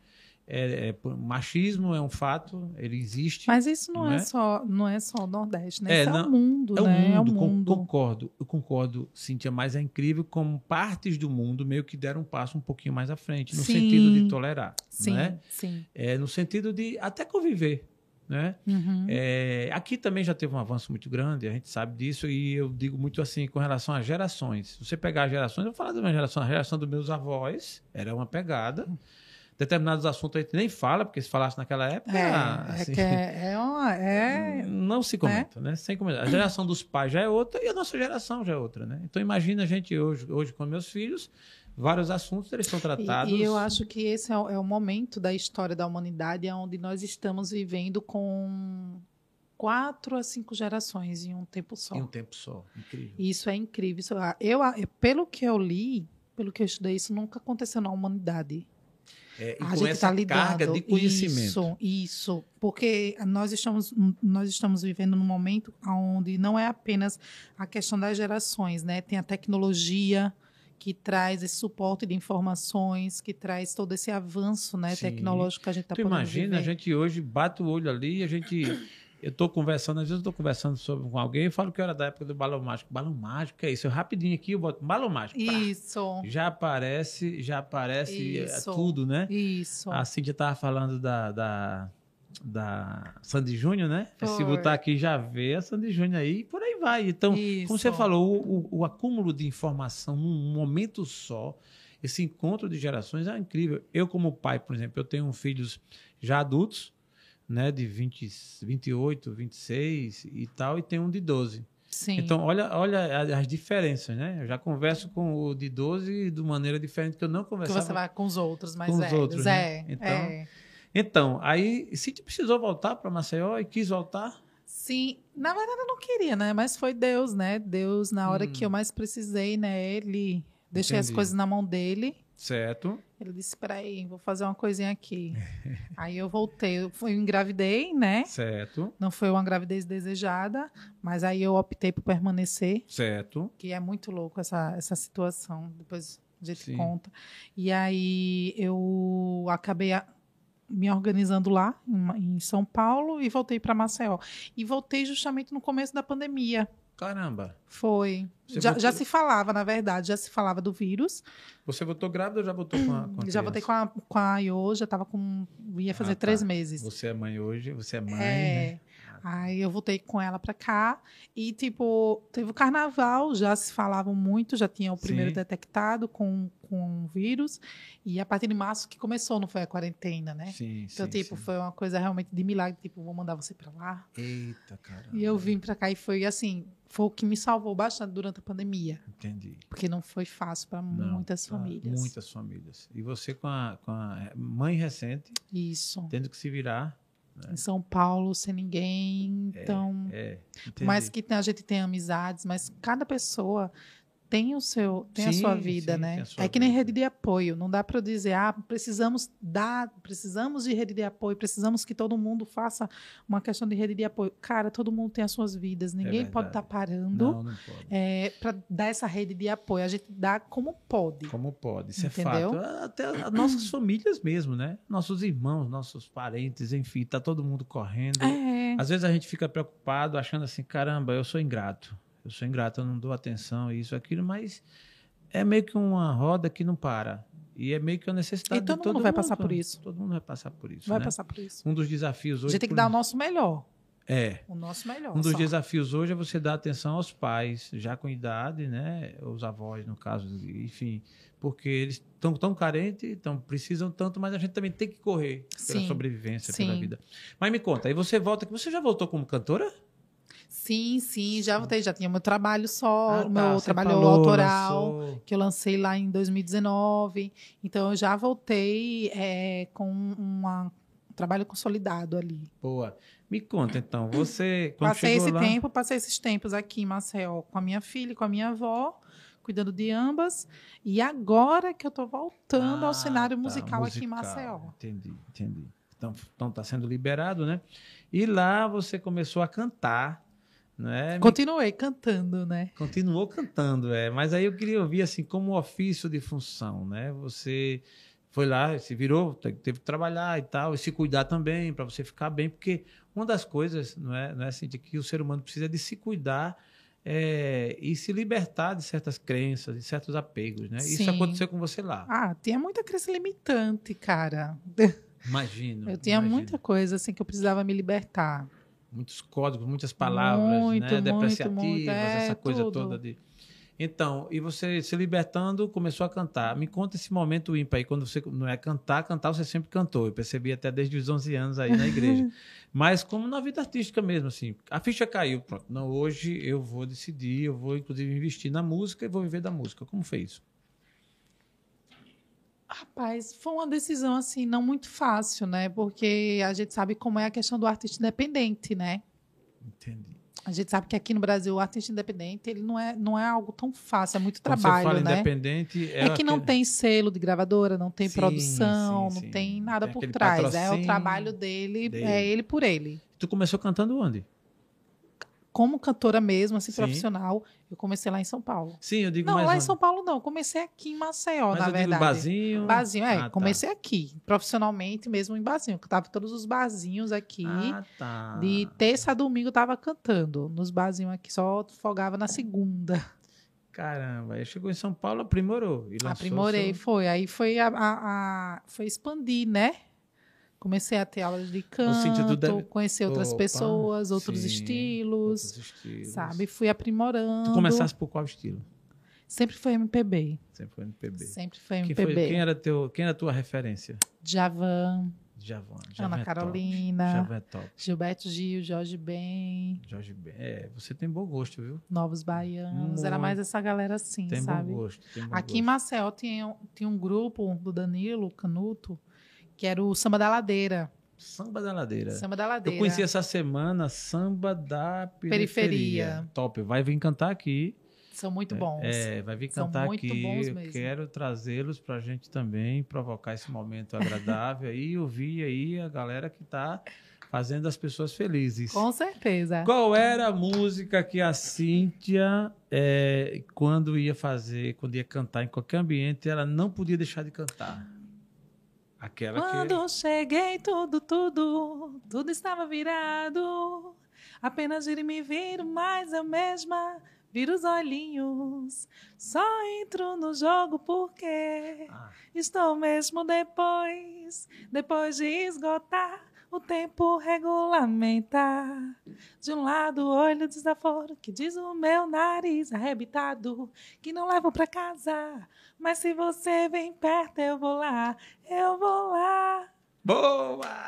É, é, machismo é um fato, ele existe. mas isso não, Não é? é? só, não é só o Nordeste, né? É, isso é não- o mundo, é o né? mundo, é o mundo. concordo. Eu concordo, Cíntia, mas é incrível como partes do mundo meio que deram um passo um pouquinho mais à frente, no Sim. sentido de tolerar. Sim, Né? sim. É, no sentido de até conviver. Né? Uhum. É, aqui também já teve um avanço muito grande, a gente sabe disso, e eu digo muito assim com relação às gerações. Se você pegar as gerações, eu vou falar da minha geração, a geração dos meus avós era uma pegada. Determinados assuntos a gente nem fala, porque se falasse naquela época, É, assim, é, que é, é, uma, é não se comenta, né? Sem comentar. A geração dos pais já é outra e a nossa geração já é outra, né? Então imagina a gente hoje, hoje com meus filhos, vários assuntos eles são E- tratados. E, eu acho que esse é o, é o momento da história da humanidade onde nós estamos vivendo com quatro a cinco gerações em um tempo só. em um tempo só, incrível. E Isso é incrível. Isso, eu, pelo que eu li, pelo que eu estudei, isso nunca aconteceu na humanidade. É, e a com gente essa está lidando. carga de conhecimento. Isso, isso. Porque nós estamos, nós estamos vivendo num momento onde não é apenas a questão das gerações, né? Tem a tecnologia que traz esse suporte de informações, que traz todo esse avanço né, Sim. tecnológico que a gente está podendo imagina, a viver. gente hoje bate o olho ali e a gente. Eu estou conversando, às vezes eu estou conversando sobre, com alguém e falo que era da época do balão mágico. Balão mágico, é isso? Eu rapidinho aqui, eu boto balão mágico. Isso, Já aparece, já aparece é, Isso. tudo, né? isso. A Cíntia estava falando da, da, da Sandy Júnior, né? Se Foi. botar aqui já vê a Sandy Júnior aí e por aí vai. Então, como você Isso. falou, o, o- o acúmulo de informação num momento só, esse encontro de gerações é incrível. Eu, como pai, por exemplo, eu tenho filhos já adultos, né? De 20, 28, 26 e tal, e tenho um de 12. Sim. Então, olha, olha as diferenças, né? Eu já converso com o de 12 de maneira diferente que eu não que conversava você vai com os outros mais com os velhos. outros, é, né? Então, é. Então, aí Cíntia precisou voltar para Maceió e quis voltar. Sim, na verdade eu não queria, né? Mas foi Deus, né? Deus, na hora Hum. que eu mais precisei, né? Ele deixei as Entendi. coisas na mão dele. Certo. Ele disse: peraí, vou fazer uma coisinha aqui. Aí eu voltei, eu fui- eu engravidei, né? Certo. Não foi uma gravidez desejada, mas aí eu optei por permanecer, Certo. que é muito louco essa, essa situação. Depois a gente Sim. conta. E aí eu acabei a- me organizando lá em, em São Paulo e voltei para Maceió. E voltei justamente no começo da pandemia. Caramba. Foi. Já, voltou- já se falava, na verdade, já se falava do vírus. Você voltou grávida ou já voltou com a, com a já voltei com a, com a Iô, já estava com. ia fazer Ah, tá. três meses. Você é mãe hoje, você é mãe, É. né? Aí eu voltei com ela pra cá e, tipo, teve o carnaval, já se falavam muito, já tinha o primeiro Sim. detectado com, com o vírus. E a partir de março que começou, não foi a quarentena, né? Sim, Então, sim, tipo, sim. foi uma coisa realmente de milagre, tipo, vou mandar você pra lá. Eita, caramba. E eu vim pra cá e foi assim, foi o que me salvou bastante durante a pandemia, Entendi. porque não foi fácil pra Não, muitas famílias. Muitas famílias. E você com a, com a mãe recente, Isso. tendo que se virar. Em São Paulo, sem ninguém, então... É. Por Entendi. mais que a gente tenha amizades, mas cada pessoa tem o seu, tem a Sim, sua vida, sim, né? a sua É que nem vida. rede de apoio. Não dá para dizer, ah, precisamos dar, precisamos de rede de apoio, precisamos que todo mundo faça uma questão de rede de apoio. Cara, todo mundo tem as suas vidas. Ninguém pode verdade. estar parando Não, não pode. para dar essa rede de apoio. A gente dá como pode. Como pode, isso Entendeu? é fato. Até as nossas famílias mesmo, né? Nossos irmãos, nossos parentes, enfim, tá todo mundo correndo. É, Às vezes a gente fica preocupado, achando assim, caramba, eu sou ingrato. Eu sou ingrato, eu não dou atenção, isso, aquilo, mas é meio que uma roda que não para. E é meio que uma necessidade E todo de todo mundo vai passar por isso. Todo mundo vai passar por isso. vai né? passar por isso. Um dos desafios A hoje. gente tem que dar o nosso melhor. É. O nosso melhor. Um dos só. desafios hoje é você dar atenção aos pais, já com idade, né? Os avós, no caso, enfim, porque eles estão tão carentes, tão, precisam tanto, mas a gente também tem que correr pela Sim, sobrevivência, pela sim. vida. Mas me conta, aí você volta, você já voltou como cantora? Sim, sim, já voltei, já tinha meu trabalho só, Ah, tá, meu trabalho falou, autoral, lançou. que eu lancei lá em 2019. Então eu já voltei é, com uma- um trabalho consolidado ali. Boa. Me conta então, você passei esse lá, tempo, passei esses tempos aqui em Maceió com a minha filha e com a minha avó, cuidando de ambas. E agora que eu tô voltando Ah, ao cenário tá, musical, aqui em musical. Maceió. Entendi, entendi. Então, então tá sendo liberado, né? E lá você começou a cantar, né? Continuei cantando, né? Continuou cantando, é. Mas aí eu queria ouvir, assim, como ofício de função, né? Você foi lá, se virou, te- teve que trabalhar e tal, e se cuidar também, para você ficar bem, porque uma das coisas, não é, não é assim, de que o ser humano precisa de se cuidar é, e se libertar de certas crenças, de certos apegos, né? Isso Sim. aconteceu com você lá. Ah, tinha muita crença limitante, cara. Imagino. Eu tinha imagino. muita coisa assim que eu precisava me libertar. Muitos códigos, muitas palavras, Muito, né? muito, Depreciativas, muito, é, essa coisa tudo. toda de. Então, e você se libertando, começou a cantar. Me conta esse momento ímpar aí, quando você não é cantar, cantar você sempre cantou. Eu percebi até desde os 11 anos aí na igreja. Mas como na vida artística mesmo, assim, a ficha caiu, pronto. Não, hoje eu vou decidir, eu vou inclusive investir na música e vou viver da música. Como foi isso? Rapaz, foi uma decisão assim não muito fácil, né? Porque a gente sabe como é a questão do artista independente, né? Entendi. A gente sabe que aqui no Brasil o artista independente ele não é, não é algo tão fácil, é muito Quando trabalho, você fala né? independente, É que não aquele- tem selo de gravadora, não tem Sim, produção, sim, não sim. tem nada Tem por trás. É o trabalho dele, dele. é ele por ele. Tu começou cantando onde? Como cantora mesmo, assim, Sim. profissional, eu comecei lá em São Paulo. Sim, eu digo Não, lá em São Paulo não, comecei aqui em Maceió, mas na eu digo verdade. barzinho. Barzinho, é, Ah, tá. comecei aqui, profissionalmente mesmo em barzinho, que eu tava todos os barzinhos aqui. Ah, tá. De terça a domingo eu tava cantando nos barzinhos aqui, só folgava na segunda. Caramba, aí chegou em São Paulo, aprimorou. E Aprimorei, seu- foi. Aí foi a, a- a- foi expandir, né? Comecei a ter aulas de canto, deve- conhecer outras Opa, pessoas, outros sim, estilos, outros estilos. sabe? Fui aprimorando. Tu começasse por qual estilo? Sempre foi MPB. Sempre foi NPB. Sempre foi Quem, MPB. foi, quem, era teu, quem era a tua referência? Javan, Javan. Javan Ana é Carolina, Top. Javan é top. Gilberto Gil, Jorge Ben, Jorge Ben. É, você tem bom gosto, viu? Novos Baianos. Era mais essa galera assim, tem sabe? bom gosto. Tem bom Aqui em gosto. Maceió tinha, tinha um grupo do Danilo Canuto, que era o Samba da Ladeira. Samba da Ladeira. Samba da Ladeira. Eu conheci essa semana Samba da Periferia. Periferia. Top. Vai vir cantar aqui. São muito bons. É, vai vir São cantar muito aqui. bons Eu quero trazê-los pra gente também provocar esse momento agradável e ouvir aí a galera que tá fazendo as pessoas felizes. Com certeza. Qual era a música que a Cíntia, é, quando ia fazer, quando ia cantar em qualquer ambiente, ela não podia deixar de cantar? Aquela que. Quando cheguei, tudo, tudo, tudo estava virado. Apenas ir e me vir, mais a mesma, vira os olhinhos. Só entro no jogo porque Ah, estou mesmo depois, depois de esgotar o tempo regulamentar. De um lado, olho desaforo, que diz o meu nariz arrebitado, que não levo pra casa. Mas se você vem perto, eu vou lá, eu vou lá. Boa!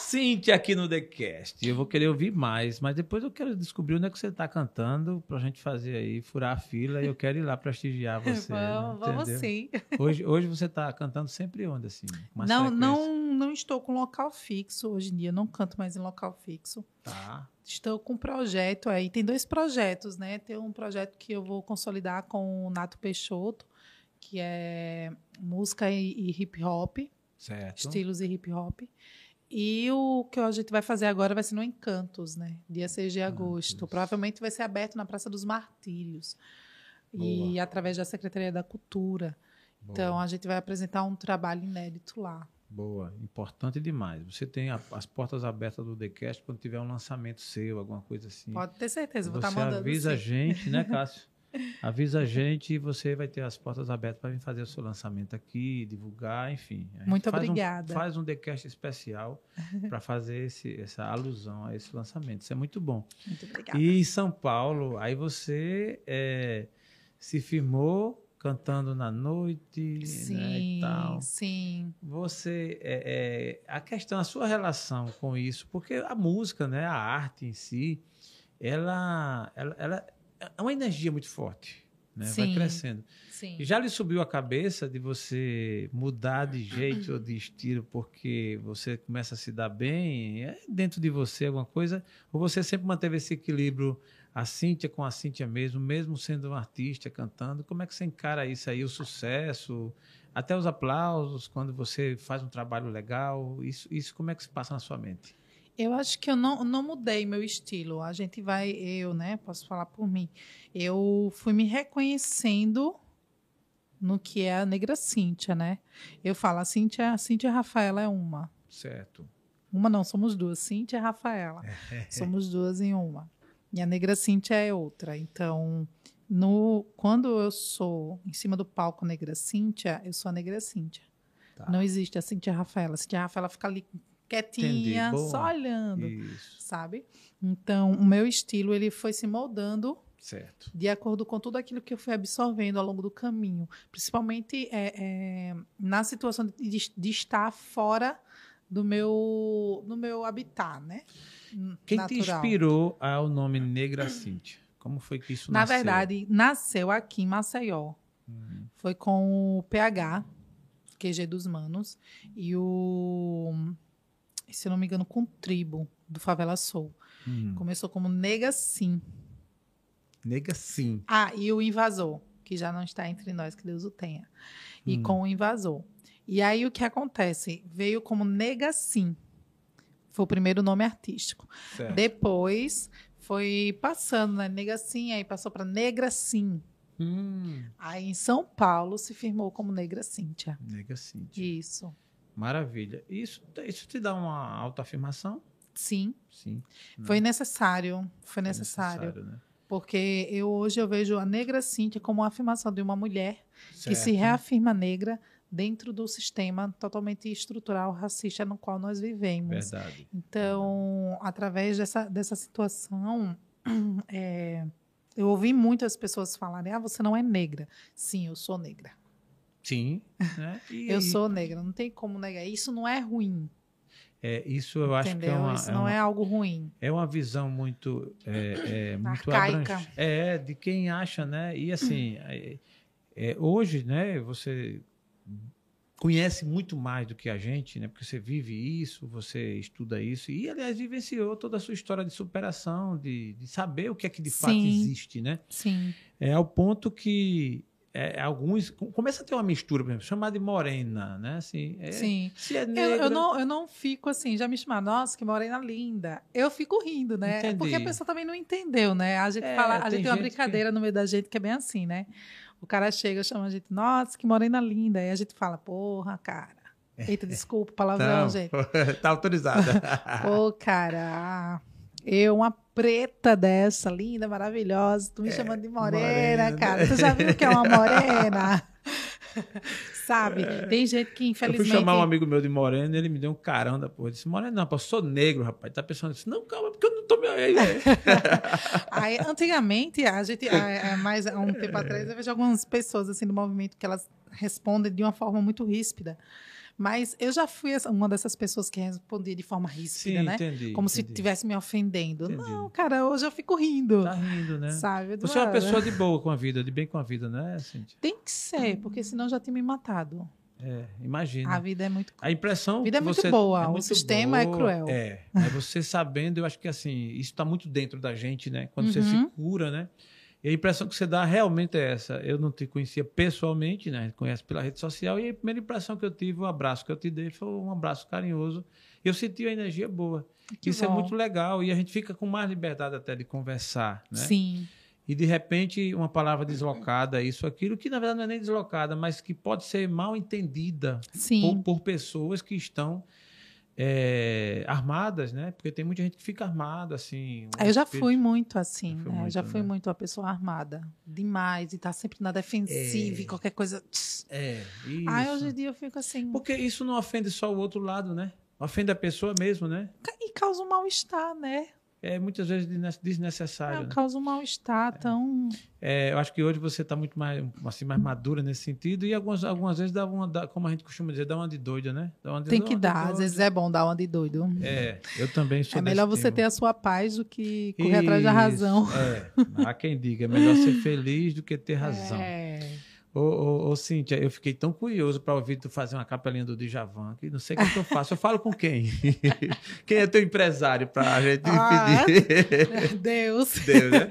Cíntia aqui no TheCast. Eu vou querer ouvir mais, mas depois eu quero descobrir onde é que você está cantando pra gente fazer aí, furar a fila e eu quero ir lá prestigiar você. vamos, né? vamos sim. Hoje, hoje você está cantando sempre onde, assim? Não, não, não estou com local fixo hoje em dia, não canto mais em local fixo. Tá. Estou com um projeto aí, tem dois projetos, né? Tem um projeto que eu vou consolidar com o Nato Peixoto, que é música e, e hip hop, Certo. estilos e hip hop. E o que a gente vai fazer agora vai ser no Encantos, né? Dia 6 de agosto. Encantos. Provavelmente vai ser aberto na Praça dos Martírios. E Boa. através da Secretaria da Cultura. Boa. Então a gente vai apresentar um trabalho inédito lá. Boa, importante demais. Você tem a- as portas abertas do TheCast quando tiver um lançamento seu, alguma coisa assim. Pode ter certeza, vou estar mandando. avisa a sim. gente, né, Cássio? Avisa a gente e você vai ter as portas abertas para vir fazer o seu lançamento aqui, divulgar, enfim. Muito faz um- obrigada. faz um TheCast especial para fazer esse- essa alusão a esse lançamento. Isso é muito bom. Muito obrigada. E em São Paulo, aí você é, se firmou cantando na noite, né, e Sim, tal. sim. Você, é, é, a questão, a sua relação com isso, porque a música, né, a arte em si, ela, ela, ela é uma energia muito forte, né? Vai Sim. crescendo. Sim. Já lhe subiu a cabeça de você mudar de jeito ou de estilo porque você começa a se dar bem? É dentro de você alguma coisa? Ou você sempre manteve esse equilíbrio, a Cíntia com a Cíntia mesmo, mesmo sendo um artista, cantando? Como é que você encara isso aí, o sucesso, até os aplausos, quando você faz um trabalho legal? Isso, isso como é que se passa na sua mente? Eu acho que eu não, não mudei meu estilo. A gente vai, eu, né? Posso falar por mim. Eu fui me reconhecendo no que é a negra Cíntia, né? Eu falo, a Cíntia, a Cíntia Rafaela é uma. Certo. Uma não, somos duas. Cíntia e Rafaela. somos duas em uma. E a negra Cíntia é outra. Então, no, quando eu sou em cima do palco negra Cíntia, eu sou a negra Cíntia. Tá. Não existe a Cíntia Rafaela. A Cíntia Rafaela fica ali quietinha, só olhando, Isso. sabe? Então, o meu estilo ele foi se moldando Certo. de acordo com tudo aquilo que eu fui absorvendo ao longo do caminho, principalmente é, é, na situação de, de estar fora do meu, do meu habitat, né? Quem te Natural. inspirou ao nome Negra Cíntia? Como foi que isso Na nasceu? verdade, nasceu aqui em Maceió. Hum. Foi com o PH, QG dos Manos, e o, se não me engano, com Tribo, do Favela Soul. Hum. Começou como Nega Sim. Nega sim. Ah, e o Invasor, que já não está entre nós, que Deus o tenha. E Hum. com o Invasor. E aí o que acontece? Veio como Nega Sim. foi o primeiro nome artístico. Certo. Depois foi passando, né? Nega Sim, aí passou para Negra Sim. Hum, Aí em São Paulo se firmou como Negra Cíntia. nega Cíntia. Isso. Maravilha. Isso, isso te dá uma autoafirmação? Sim, Sim. foi necessário. Foi é necessário. né? Porque eu hoje eu vejo a Negra Cíntia como uma afirmação de uma mulher que se Certo. reafirma negra dentro do sistema totalmente estrutural racista no qual nós vivemos. Verdade. Então, através dessa, dessa situação, é, eu ouvi muitas pessoas falarem: ah, você não é negra. Sim, eu sou negra. Sim. Né? E- Eu sou negra, não tem como negar. Isso não é ruim, É, isso eu acho que entendeu? é uma, Isso é não uma- é algo ruim. É uma visão muito, é, é, muito Arcaica. É, de quem acha, né? E assim, é, é, hoje, né, você conhece muito mais do que a gente, né? Porque você vive isso, você estuda isso e, aliás, vivenciou toda a sua história de superação, de, de saber o que é que de fato Sim. existe, né? Sim, É ao ponto que é, alguns com- começa a ter uma mistura, por exemplo, chamar de morena, né? Assim, é- sim. Se é Eu, negra, eu não, eu não fico assim, já me chamaram, nossa, que morena linda. Eu fico rindo, né? Entendi. Porque a pessoa também não entendeu, né? A gente É, fala, a tem gente tem uma brincadeira no meio da gente que é bem assim, né? O cara chega, chama a gente, nossa, que morena linda. Aí a gente fala, porra, cara. Eita, desculpa, palavrão, gente. tá autorizada. Pô, cara, eu, uma preta dessa, linda, maravilhosa, tu me chamando de morena, morena. cara. Tu já viu que é uma morena? Sabe? Tem gente que, Eu infelizmente. fui chamar um amigo meu de moreno e ele me deu um carão da porra. Eu disse, moreno não, pô, eu sou negro, rapaz. Tá pensando assim, não, calma, porque eu não tô me... Aí. Aí, antigamente, a gente, mais há um tempo atrás, eu vejo algumas pessoas assim do movimento que elas respondem de uma forma muito ríspida. Mas eu já fui uma dessas pessoas que respondia de forma ríspida, Sim, né? entendi. Como se entendi. estivesse me ofendendo. Entendi. Não, cara, hoje eu fico rindo. Tá rindo, né? Sabe? Você é uma "Ah, pessoa de boa com a vida, de bem com a vida, né, Cintia? Tem que ser, porque senão já tinha me matado. É, imagina. A vida é muito. A impressão. A vida é muito você- boa, o muito sistema é cruel. É, é você sabendo, eu acho que assim, isso está muito dentro da gente, né? Quando você se Uhum. cura, né? E a impressão que você dá realmente é essa. Eu não te conhecia pessoalmente, né? Conhece pela rede social, e a primeira impressão que eu tive, o abraço que eu te dei, foi um abraço carinhoso. Eu senti a energia boa. Que isso é bom. muito legal. E a gente fica com mais liberdade até de conversar, né? Sim. E de repente, uma palavra deslocada, isso, aquilo, que na verdade não é nem deslocada, mas que pode ser mal entendida Sim. por, por pessoas que estão é, armadas, né? Porque tem muita gente que fica armada, assim. um Eu já espírito- fui muito assim, Já foi né? muito, já fui né? muito uma pessoa armada. Demais. E tá sempre na defensiva É. e qualquer coisa. É, isso. Aí hoje em dia eu fico assim. Porque isso não ofende só o outro lado, né? Ofende a pessoa mesmo, né? E causa um mal-estar, né? É muitas vezes desne- É, desnecessário. né? causa um mal-estar tão. É, eu acho que hoje você está muito mais, assim, mais madura nesse sentido e algumas, algumas vezes dá uma, dá- como a gente costuma dizer, dá uma de doida, né? Dá de- Tem que dar. Às vezes é bom dar uma de doido. É, eu também sou É melhor você time. ter a sua paz do que correr atrás da Isso, razão. É, há quem diga, é melhor ser feliz do que ter razão. É. Ô, ô, ô, Cíntia, eu fiquei tão curioso para ouvir tu fazer uma capelinha do Djavan, que não sei o que, que eu faço. Eu falo com quem? quem é teu empresário para a gente Ah. pedir? Deus. Deus, né?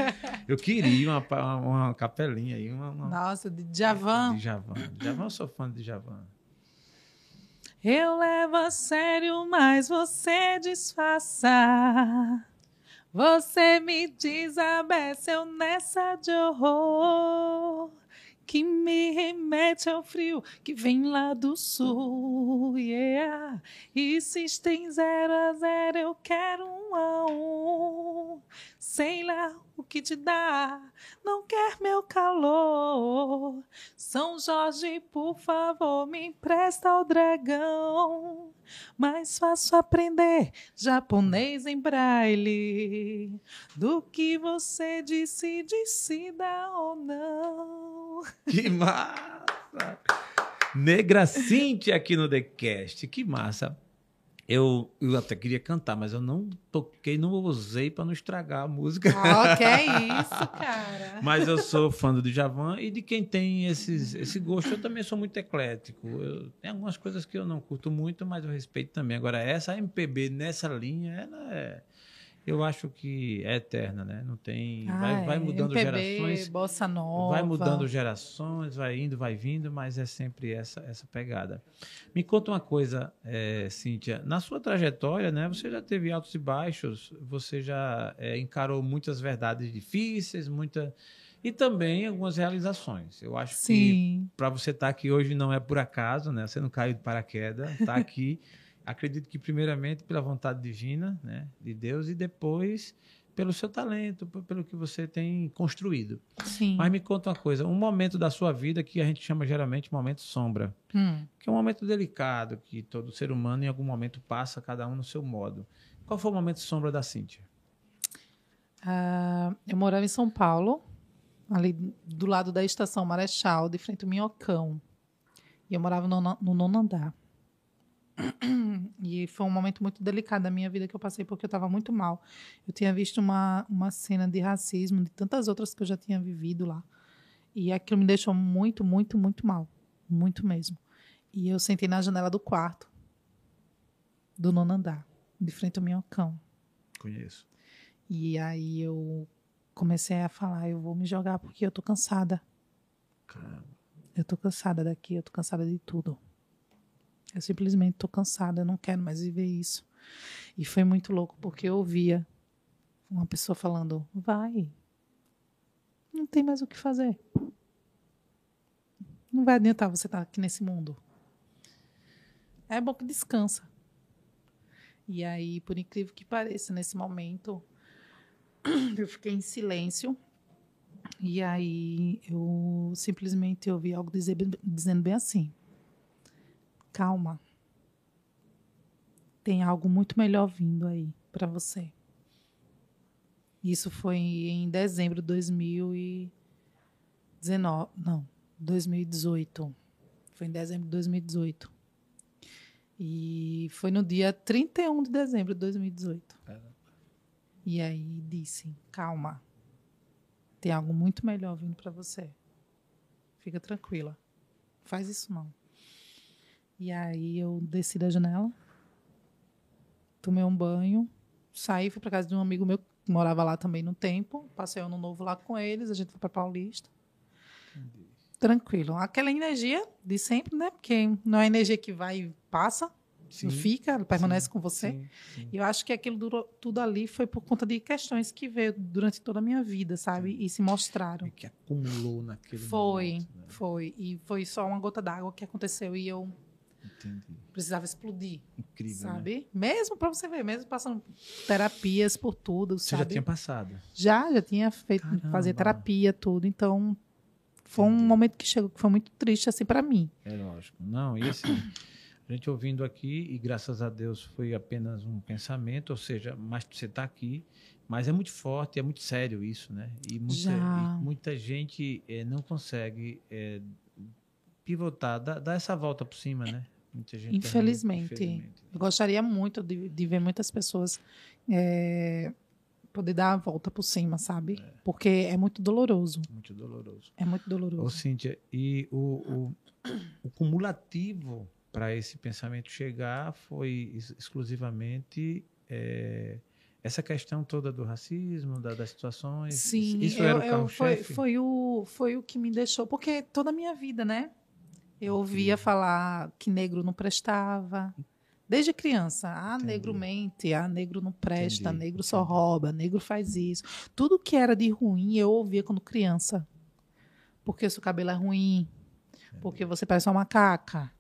Eu queria uma, pa- uma capelinha aí, uma, uma Nossa, de Javan. Djavan. Djavan, eu sou fã de Djavan. Eu levo a sério, mas você disfarça. Você me desabeceu nessa de horror. Que me remete ao frio que vem lá do sul. Yeah. E se tem zero a zero, eu quero um a um. Sei lá o que te dá, não quer meu calor. São Jorge, por favor, me empresta o dragão. Mais fácil aprender japonês em braille do que você disse, decida ou não. Que massa! Negra Cintia aqui no TheCast. Que massa. Eu, eu até queria cantar, mas eu não toquei, não usei para não estragar a música. Oh, que é isso, cara. Mas eu sou fã do Djavan e de quem tem esses, esse gosto. Eu também sou muito eclético. Eu, tem algumas coisas que eu não curto muito, mas eu respeito também. Agora, essa MPB nessa linha, ela é, eu acho que é eterna, né? Não tem. Ah, vai, vai é. mudando MPB, gerações. Bossa Nova. Vai mudando gerações, vai indo, vai vindo, mas é sempre essa, essa pegada. Me conta uma coisa, é, Cíntia. Na sua trajetória, né? Você já teve altos e baixos, você já é, encarou muitas verdades difíceis, muita e também algumas realizações. Eu acho Sim. que para você estar aqui hoje não é por acaso, né? Você não caiu de paraquedas, está aqui. Acredito que primeiramente pela vontade divina, né, de Deus, e depois pelo seu talento, pelo que você tem construído. Sim. Mas me conta uma coisa, um momento da sua vida que a gente chama geralmente momento sombra, Hum. que é um momento delicado que todo ser humano em algum momento passa, cada um no seu modo. Qual foi o momento sombra da Cíntia? Ah, eu morava em São Paulo, ali do lado da estação Marechal, de frente ao Minhocão. E eu morava no, no nono andar. E foi um momento muito delicado da minha vida que eu passei, porque eu estava muito mal. Eu tinha visto uma, uma cena de racismo, de tantas outras que eu já tinha vivido lá. E aquilo me deixou muito, muito, muito mal. Muito mesmo. E eu sentei na janela do quarto, do nono andar, de frente ao Minhocão. Conheço. E aí eu comecei a falar, eu vou me jogar porque eu tô cansada. Caramba. Eu tô cansada daqui, eu tô cansada de tudo. Eu simplesmente tô cansada, eu não quero mais viver isso. E foi muito louco porque eu ouvia uma pessoa falando: "Vai. Não tem mais o que fazer. Não vai adiantar você estar aqui nesse mundo. É bom que descansa." E aí, por incrível que pareça, nesse momento eu fiquei em silêncio. E aí eu simplesmente ouvi algo dizer, dizendo bem assim: Calma. Tem algo muito melhor vindo aí para você. Isso foi em dezembro de 2019. Não, 2018. Foi em dezembro de 2018. E foi no dia 31 de dezembro de 2018. Caramba. E aí disse: calma, tem algo muito melhor vindo para você. Fica tranquila, faz isso não. E aí eu desci da janela, tomei um banho, saí, fui para casa de um amigo meu que morava lá também no tempo, passei ano novo lá com eles, a gente foi para Paulista. Tranquilo. Aquela energia de sempre, né? Porque não é energia que vai e passa, Sim, fica, permanece sim, com você. sim, sim. E eu acho que aquilo durou, tudo ali foi por conta de questões que veio durante toda a minha vida, sabe? E se mostraram. E que acumulou naquele Foi, momento. né? foi. E foi só uma gota d'água que aconteceu e eu Entendi. precisava explodir, Incrível, né? sabe? Mesmo para você ver, mesmo passando terapias por tudo, Você sabe? já tinha passado. já, já tinha feito, Caramba. fazer terapia, tudo. Então, foi um Entendi. momento que chegou que foi muito triste assim para mim. É lógico. Não, e assim, a gente ouvindo aqui, e graças a Deus foi apenas um pensamento, ou seja, mas você está aqui, mas é muito forte, é muito sério isso, né? E muita, e muita gente eh, não consegue eh, pivotar, dar, dar essa volta por cima, né? Infelizmente. infelizmente. Eu gostaria muito de, de ver muitas pessoas é, poder dar a volta por cima, sabe? Porque é muito doloroso. Muito doloroso. É muito Ô, doloroso. Cíntia, e o, o, o cumulativo para esse pensamento chegar foi ex- exclusivamente eh, essa questão toda do racismo, da- das situações. Sim, isso eu- era o eu- foi, foi, o, foi o que me deixou. Porque toda a minha vida, né? Eu ouvia falar que negro não prestava. Desde criança. Ah, Entendi. negro mente, ah, negro não presta, Entendi, negro só rouba, negro faz isso. Tudo que era de ruim eu ouvia quando criança. Porque seu cabelo é ruim, porque você parece uma macaca.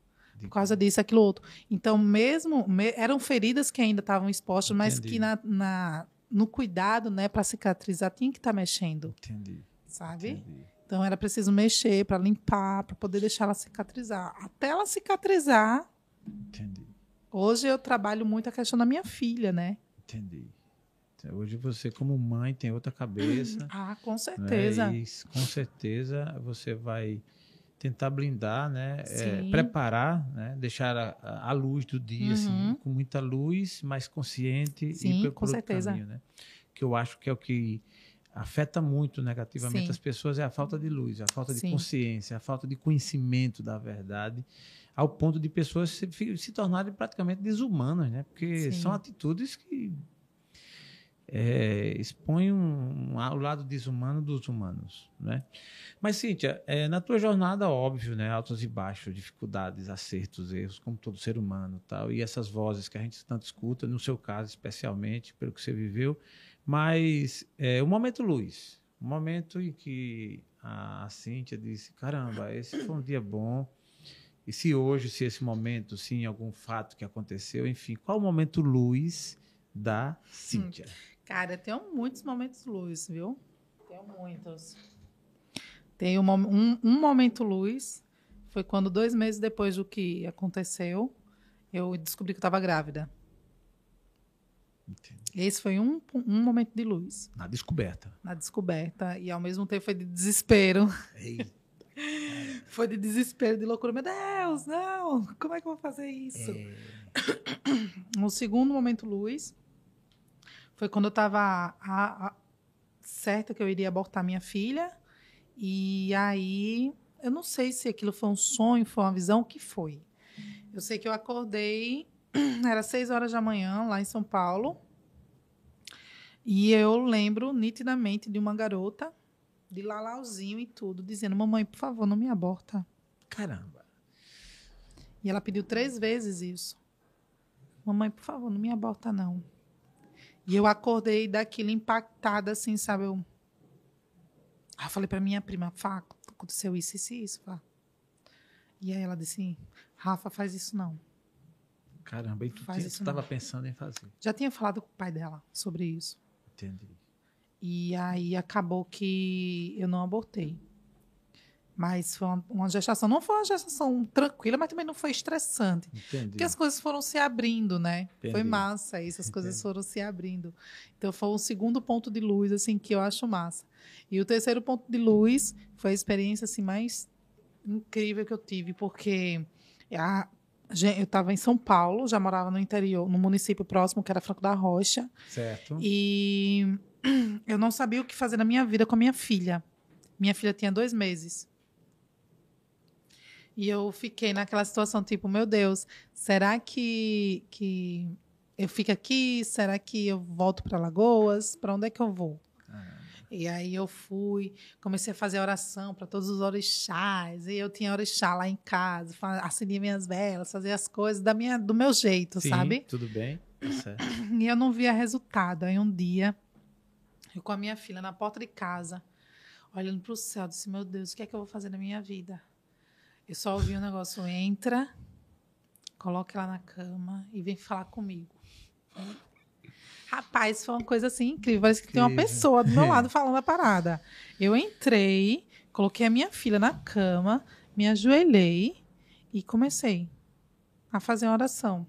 Por causa disso, aquilo outro. Então, mesmo me- eram feridas que ainda estavam expostas, mas que na, na- no cuidado, né, para cicatrizar, tinha que estar mexendo, Entendi. sabe? entendi. Então era preciso mexer para limpar, para poder deixar ela cicatrizar. Até ela cicatrizar, Entendi. hoje eu trabalho muito a questão da minha filha, né? Entendi. Hoje você, como mãe, tem outra cabeça. Ah, com né? certeza. E com certeza você vai tentar blindar, né? É, preparar, né? Deixar a, a luz do dia, assim, Uhum. com muita luz, mais consciente Sim, e por, com certeza. caminho, né? Que eu acho que é o que afeta muito negativamente Sim. as pessoas é a falta de luz, a falta de Sim. consciência, a falta de conhecimento da verdade, ao ponto de pessoas se, se tornarem praticamente desumanas, né? Porque Sim. são atitudes que é, expõe um, um, o lado desumano dos humanos, né? Mas, Cíntia, é, na tua jornada, óbvio, né? Altos e baixos, dificuldades, acertos, erros, como todo ser humano tal. E essas vozes que a gente tanto escuta, no seu caso especialmente, pelo que você viveu. Mas é, o momento luz, o momento em que a Cíntia disse, caramba, esse foi um dia bom. E se hoje, se esse momento, se em algum fato que aconteceu, enfim, qual o momento luz da Cíntia? Hum. Cara, eu tenho muitos momentos luz, viu? Tenho muitos. Tem um, um, um, momento luz, foi quando dois meses depois do que aconteceu, eu descobri que eu estava grávida. Entendi. Esse foi um, um momento de luz. Na descoberta. Na descoberta. E ao mesmo tempo foi de desespero. Eita. foi de desespero, de loucura. Meu Deus, não! Como é que eu vou fazer isso? É... Um segundo momento luz foi quando eu estava certa que eu iria abortar minha filha. E aí, eu não sei se aquilo foi um sonho, foi uma visão, o que foi. Eu sei que eu acordei, era seis horas da manhã, lá em São Paulo. E eu lembro nitidamente de uma garota, de lalauzinho e tudo, dizendo: Mamãe, por favor, não me aborta. Caramba. E ela pediu três vezes isso. Mamãe, por favor, não me aborta, não. E eu acordei daquilo impactada, assim, sabe? Eu, aí eu falei para minha prima, Fá, aconteceu isso, isso e isso, Fá. E aí ela disse, Rafa, faz isso não. Caramba, e tu estava pensando em fazer? Já tinha falado com o pai dela sobre isso. Entendi. E aí acabou que eu não abortei. Mas foi uma, uma, gestação, não foi uma gestação tranquila, mas também não foi estressante. Entendi. Porque as coisas foram se abrindo, né? Entendi. Foi massa isso, as coisas Entendi. foram se abrindo. Então foi o segundo ponto de luz, assim, que eu acho massa. E o terceiro ponto de luz foi a experiência, assim, mais incrível que eu tive, porque a, eu estava em São Paulo, já morava no interior, no município próximo, que era Franco da Rocha. Certo. E eu não sabia o que fazer na minha vida com a minha filha. Minha filha tinha dois meses. E eu fiquei naquela situação, tipo, meu Deus, será que, que eu fico aqui? Será que eu volto para Lagoas? Para onde é que eu vou? E aí eu fui, comecei a fazer oração para todos os orixás, e eu tinha orixá lá em casa, acendia minhas velas, fazia as coisas da minha, do meu jeito, Sim, sabe? tudo bem, tá certo. E eu não via resultado. Aí um dia, eu com a minha filha na porta de casa, olhando para o céu, disse: Meu Deus, o que é que eu vou fazer na minha vida? Eu só ouvi um negócio, entra, coloca ela na cama e vem falar comigo. Rapaz, foi uma coisa assim incrível. Parece que tem uma pessoa do meu lado falando a parada. Eu entrei, coloquei a minha filha na cama, me ajoelhei e comecei a fazer uma oração.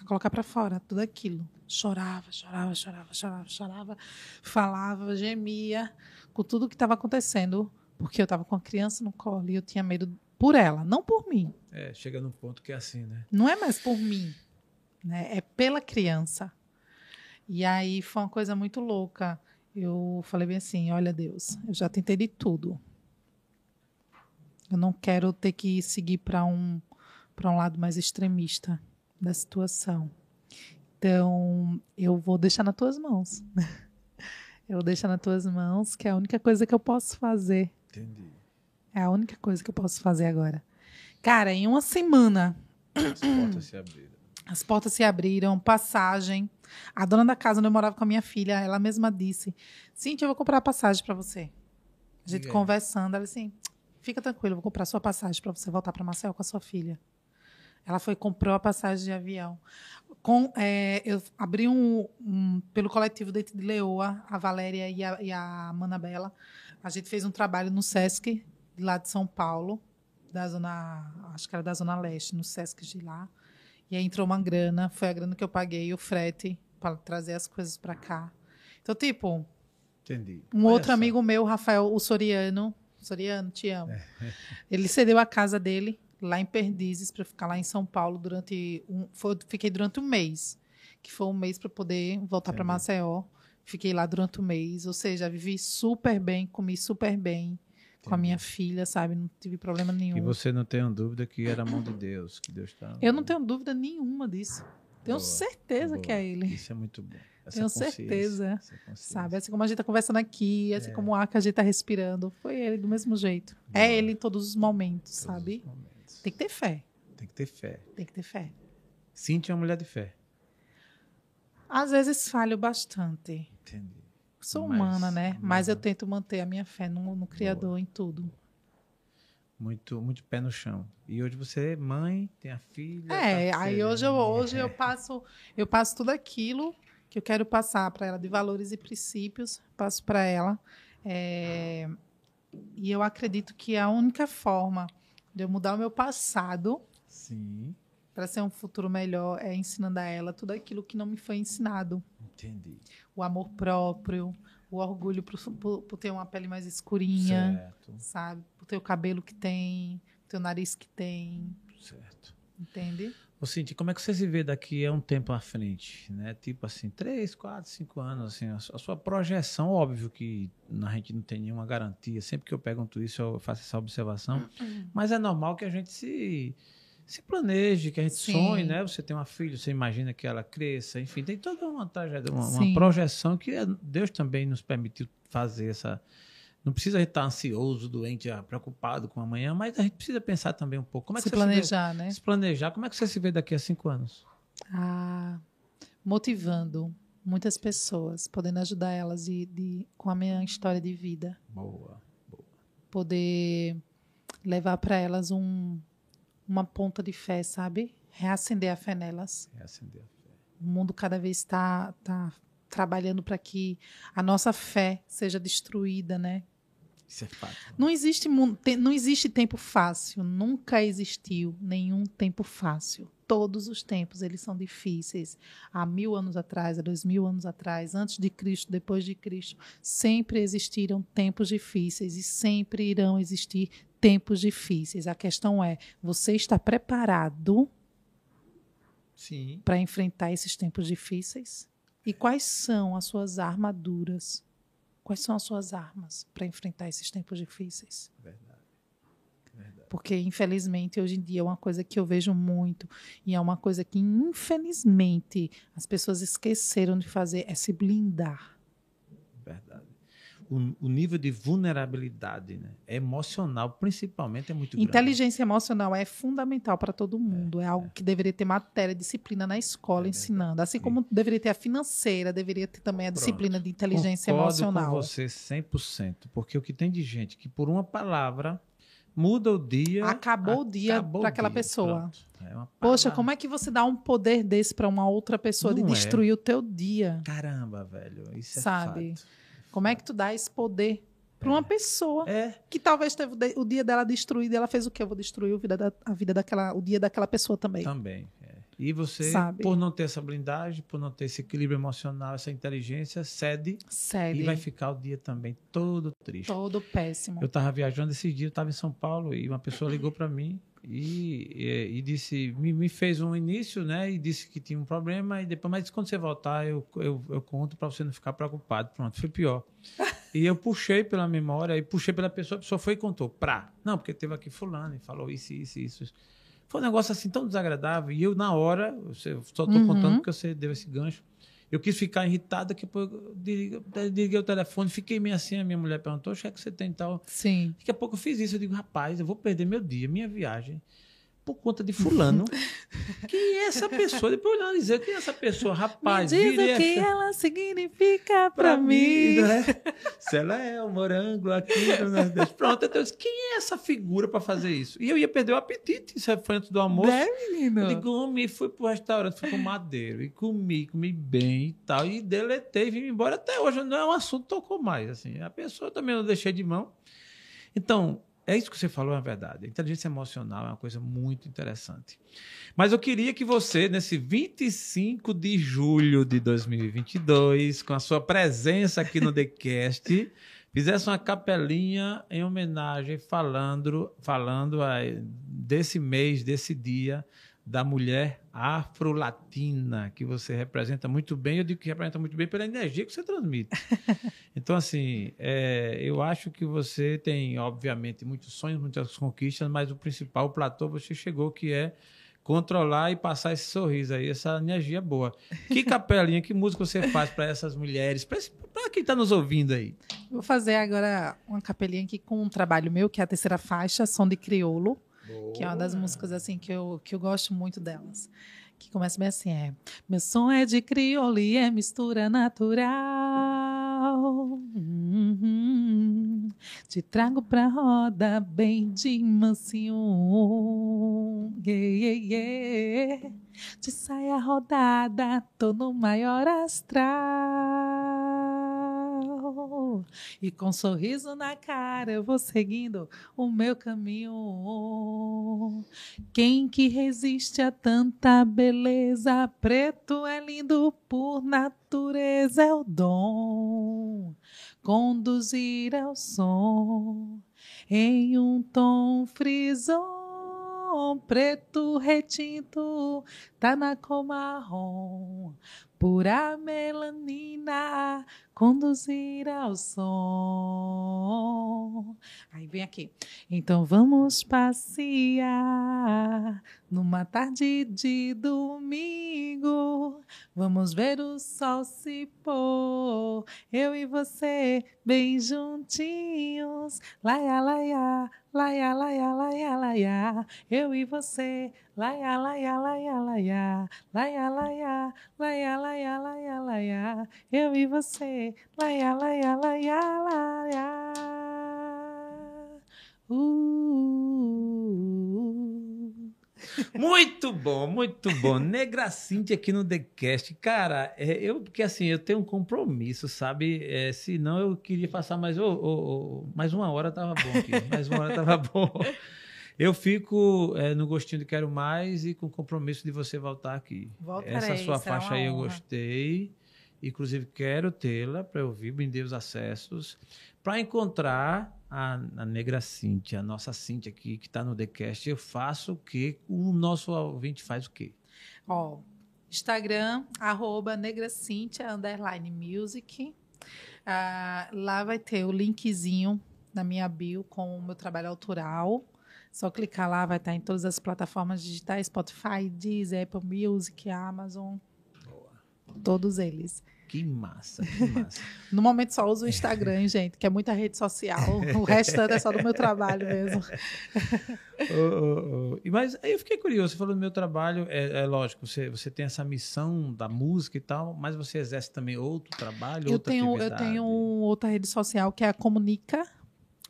A colocar para fora tudo aquilo. Chorava, chorava, chorava, chorava, chorava, falava, gemia com tudo que estava acontecendo, porque eu estava com a criança no colo e eu tinha medo por ela, não por mim. É, chega num ponto que é assim, né? Não é mais por mim, né? É pela criança. E aí foi uma coisa muito louca. Eu falei bem assim, olha Deus, eu já tentei de tudo. Eu não quero ter que seguir para um para um lado mais extremista da situação. Então, eu vou deixar nas tuas mãos. Eu vou deixar nas tuas mãos, que é a única coisa que eu posso fazer. Entendi. É a única coisa que eu posso fazer agora. Cara, em uma semana. As portas se abriram. As portas se abriram, passagem. A dona da casa onde eu morava com a minha filha, ela mesma disse: Cintia, eu vou comprar a passagem para você. A gente conversando, ela disse: assim, Fica tranquilo, eu vou comprar sua passagem para você voltar para Marcel com a sua filha. Ela foi comprou a passagem de avião. Com, é, eu abri um, um, pelo coletivo de Leoa, a Valéria e a, e a Manabela. A gente fez um trabalho no Sesc lá de São Paulo, da zona, acho que era da zona leste, no Sesc de lá. E aí entrou uma grana, foi a grana que eu paguei o frete para trazer as coisas para cá. Então, tipo, Entendi. Um Olha outro amigo meu, Rafael, o Soriano, Soriano, te amo. É. Ele cedeu a casa dele lá em Perdizes para ficar lá em São Paulo durante um, foi, fiquei durante um mês, que foi um mês para poder voltar para Maceió. Fiquei lá durante um mês, ou seja, vivi super bem, comi super bem com a minha filha, sabe? Não tive problema nenhum. E você não tem dúvida que era a mão de Deus, que Deus está. Eu não tenho dúvida nenhuma disso. Tenho boa, certeza boa. que é Ele. Isso é muito bom. Essa Tenho certeza. Sabe? Assim como a gente tá conversando aqui, assim como o ar que a gente tá respirando. Foi ele do mesmo jeito. É Boa. ele em todos os momentos, Todos sabe? os momentos. Tem que ter fé. Tem que ter fé. Tem que ter fé. Cintia é uma mulher de fé. Às vezes falho bastante. Entendi. Sou Mas- humana, né? Mas eu tento manter a minha fé no, no Criador, em tudo. Muito, muito pé no chão. E hoje você é mãe, tem a filha. É, tá aí hoje eu, hoje eu passo eu passo tudo aquilo que eu quero passar para ela de valores e princípios, passo para ela. É, e eu acredito que a única forma de eu mudar o meu passado para ser um futuro melhor é ensinando a ela tudo aquilo que não me foi ensinado. entendi. O amor próprio, o orgulho por, por- por ter uma pele mais escurinha, Certo, sabe? Por ter o cabelo que tem, o teu nariz que tem, certo. entende? Ô, Cintia, como é que você se vê daqui a um tempo à frente? Né? Tipo assim, três, quatro, cinco anos, assim, a sua, a sua projeção, óbvio que a gente não tem nenhuma garantia. Sempre que eu pergunto isso, eu faço essa observação. Mas é normal que a gente se, se planeje, que a gente Sim. sonhe, né? Você tem uma filha, você imagina que ela cresça, enfim, tem toda uma trajetória, uma, uma projeção que é- Deus também nos permitiu fazer essa. Não precisa a gente estar ansioso, doente, ah, preocupado com amanhã, mas a gente precisa pensar também um pouco. Como é que Se você se vê- planejar, né? se planejar, como é que você se vê daqui a cinco anos? Ah, motivando muitas pessoas, podendo ajudar elas de, de- com a minha história de vida, Boa. poder levar para elas um, uma ponta de fé, sabe? Reacender a fé nelas. Reacender a fé. O mundo cada vez está tá trabalhando para que a nossa fé seja destruída, né? Isso é fato. Não existe, não existe tempo fácil, nunca existiu nenhum tempo fácil. Todos os tempos eles são difíceis. Há mil anos atrás, há dois mil anos atrás, antes de Cristo, depois de Cristo, sempre existiram tempos difíceis e sempre irão existir tempos difíceis. A questão é: você está preparado para enfrentar esses tempos difíceis? E quais são as suas armaduras? Quais são as suas armas para enfrentar esses tempos difíceis? Verdade. Verdade. Porque, infelizmente, hoje em dia é uma coisa que eu vejo muito, e é uma coisa que, infelizmente, as pessoas esqueceram de fazer, é se blindar. Verdade. O, o nível de vulnerabilidade né, emocional, principalmente, é muito grande. Inteligência emocional é fundamental para todo mundo. É, algo que deveria ter matéria, disciplina na escola É ensinando. Assim Sim. como deveria ter a financeira, deveria ter também a Pronto. disciplina de inteligência Concordo emocional. com você 100%. Porque o que tem de gente que, por uma palavra, muda o dia. Acabou o dia para aquela pessoa. É Poxa, como é que você dá um poder desse para uma outra pessoa de Não é. destruir o teu dia? Caramba, velho. Isso Sabe? é fato. Como é que tu dá esse poder para uma pessoa É, que talvez teve o dia dela destruído e ela fez o quê? Eu vou destruir o, vida da- a vida daquela, o dia daquela pessoa também. também. é. E você, Sabe? por não ter essa blindagem, por não ter esse equilíbrio emocional, essa inteligência, cede Sério. e vai ficar o dia também todo triste. Todo péssimo. Eu estava viajando esses dias, eu estava em São Paulo e uma pessoa ligou para mim e, e, e disse, me, me fez um início, né? E disse que tinha um problema e depois, mas quando você voltar eu, eu, eu conto para você não ficar preocupado. Pronto, foi pior. E eu puxei pela memória e puxei pela pessoa, a pessoa foi e contou, pra. Não, porque teve aqui fulano e falou isso, isso, isso. isso. Foi um negócio assim tão desagradável e eu na hora, eu só estou Uhum. contando porque você deu esse gancho. Eu quis ficar irritado, daqui a pouco desliguei, o telefone, fiquei meio assim, a minha mulher perguntou, o que é que você tem e tal? Sim. Daqui a pouco eu fiz isso. Eu digo, rapaz, eu vou perder meu dia, minha viagem, por conta de fulano. Quem é essa pessoa? Depois eu analisei, quem é essa pessoa? Rapaz, Me diz o que essa- ela significa pra para mim. né? Se ela é o morango aqui do Nordeste. Pronto, então eu disse, quem é essa figura para fazer isso? E eu ia perder o apetite, isso foi antes do almoço. Né, menino? Eu digo, homem, fui pro restaurante, fui pro Madeiro e comi, comi bem e tal. E deletei, vim embora. Até hoje não é um assunto tocou mais. Assim. A pessoa também eu deixei de mão. Então, é isso que você falou, é verdade. A inteligência emocional é uma coisa muito interessante. Mas eu queria que você, nesse 25 de julho de 2022, com a sua presença aqui no TheCast, fizesse uma capelinha em homenagem, falando, falando aí desse mês, desse dia, da mulher afro-latina, que você representa muito bem. Eu digo que representa muito bem pela energia que você transmite. Então, assim, é, eu acho que você tem, obviamente, muitos sonhos, muitas conquistas, mas o principal, o platô, você chegou, que é controlar e passar esse sorriso aí, essa energia boa. Que capelinha, que música você faz para essas mulheres, para quem está nos ouvindo aí? Vou fazer agora uma capelinha aqui com um trabalho meu, que é a terceira faixa, Som de Crioulo, boa. que é uma das músicas assim que eu, que eu gosto muito delas. Que começa bem assim, é Meu som é de crioulo e é mistura natural. Uhum. Te trago pra roda bem de mansinho. Yeah, yeah, yeah. De saia rodada, tô no maior astral. E com um sorriso na cara eu vou seguindo o meu caminho. Quem que resiste a tanta beleza? Preto é lindo por natureza, é o dom conduzir ao som em um tom frison preto retinto tá na cor marrom pura melanina conduzir ao som aí vem aqui então vamos passear numa tarde de domingo, vamos ver o sol se pôr. Eu e você, bem juntinhos. Laia, laia, laia, laia, laia, laia. Eu e você, laia, laia, laia, laia. Laia, laia, laia, laia, laia, laia. Eu e você, laia, laia, laia, laia. Uh. Muito bom, muito bom. Negra Cintia aqui no TheCast. Cara, é, eu, porque assim, eu tenho um compromisso, sabe? É, senão eu queria passar mais, oh, oh, oh, mais uma hora, tava bom aqui. Mais uma hora tava bom. Eu fico é, no gostinho de quero mais e com compromisso de você voltar aqui. Voltarei, Essa sua faixa aí eu gostei. Inclusive, quero tê-la para ouvir, brindei os acessos, para encontrar a, a Negra Cíntia, a nossa Cíntia aqui, que está no TheCast. Eu faço o quê? O nosso ouvinte faz o quê? Ó, Instagram, arroba negracintia, underline music. Ah, lá vai ter o linkzinho na minha bio com o meu trabalho autoral. Só clicar lá, vai estar em todas as plataformas digitais, Spotify, Deezer, Apple Music, Amazon, todos eles. Que massa, que massa. No momento só uso o Instagram, hein, gente, que é muita rede social. O restante é só do meu trabalho mesmo. Ô, ô. E Mas aí eu fiquei curioso, você falou do meu trabalho, é, é lógico, você, você tem essa missão da música e tal, mas você exerce também outro trabalho, Eu outra tenho, eu atividade? tenho outra rede social que é a Comunica.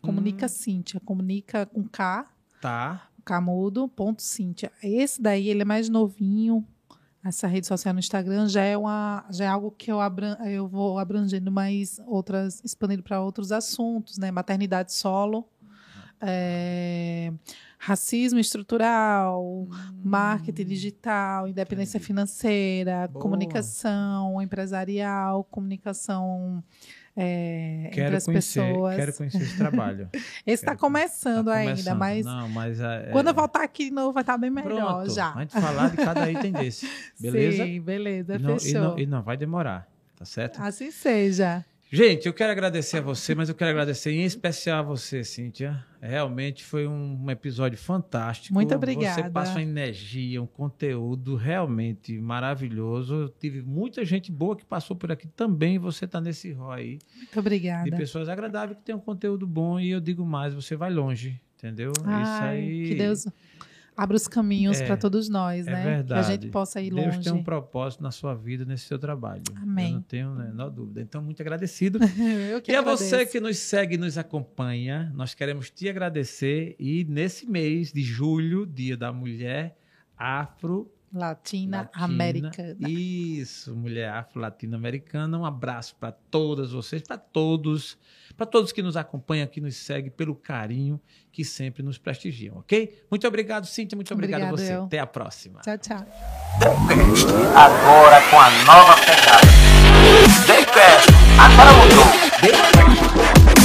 Comunica Hum. Cíntia. Comunica com K, Tá, camudo, ponto Cíntia. Esse daí, ele é mais novinho. Essa rede social no Instagram já é, uma, já é algo que eu, abran, eu vou abrangendo mais outras, expandindo para outros assuntos, né? Maternidade solo, é, racismo estrutural, marketing digital, independência Entendi. financeira, Boa. comunicação empresarial, comunicação é, entre quero as conhecer, pessoas. quero conhecer esse trabalho. Esse está começando Tá ainda, começando. mas Não, mas é, quando é- eu voltar aqui de novo vai estar bem melhor Pronto, já. A gente falar de cada item desse, beleza? Sim, beleza, e, não, e, fechou. não, e não vai demorar, tá certo? Assim seja. Gente, eu quero agradecer a você, mas eu quero agradecer em especial a você, Cíntia. Realmente foi um, episódio fantástico. Muito Você obrigada. passa uma energia, um conteúdo realmente maravilhoso. Eu tive muita gente boa que passou por aqui também. Você está nesse rol aí Muito de obrigada. pessoas agradáveis que tem um conteúdo bom. E eu digo mais, você vai longe, entendeu? Isso Ai, aí. Que Deus abra os caminhos É, para todos nós, é né? verdade. Que a gente possa ir Deus longe. tem um propósito na sua vida, nesse seu trabalho. Amém. Eu não tenho né, menor dúvida. Então, muito agradecido. Eu que E a você agradeço. que nos segue e nos acompanha, nós queremos te agradecer. E nesse mês de julho, Dia da Mulher Afro Latina, Latina, Americana. Isso, mulher afro-latino-americana. Um abraço para todas vocês, para todos, para todos que nos acompanham, que nos seguem pelo carinho que sempre nos prestigiam, ok? Muito obrigado, Cíntia. Muito obrigado a Obrigada, você. eu. Até a próxima. Tchau, tchau. Agora com a nova pegada. TheCast, agora mudou.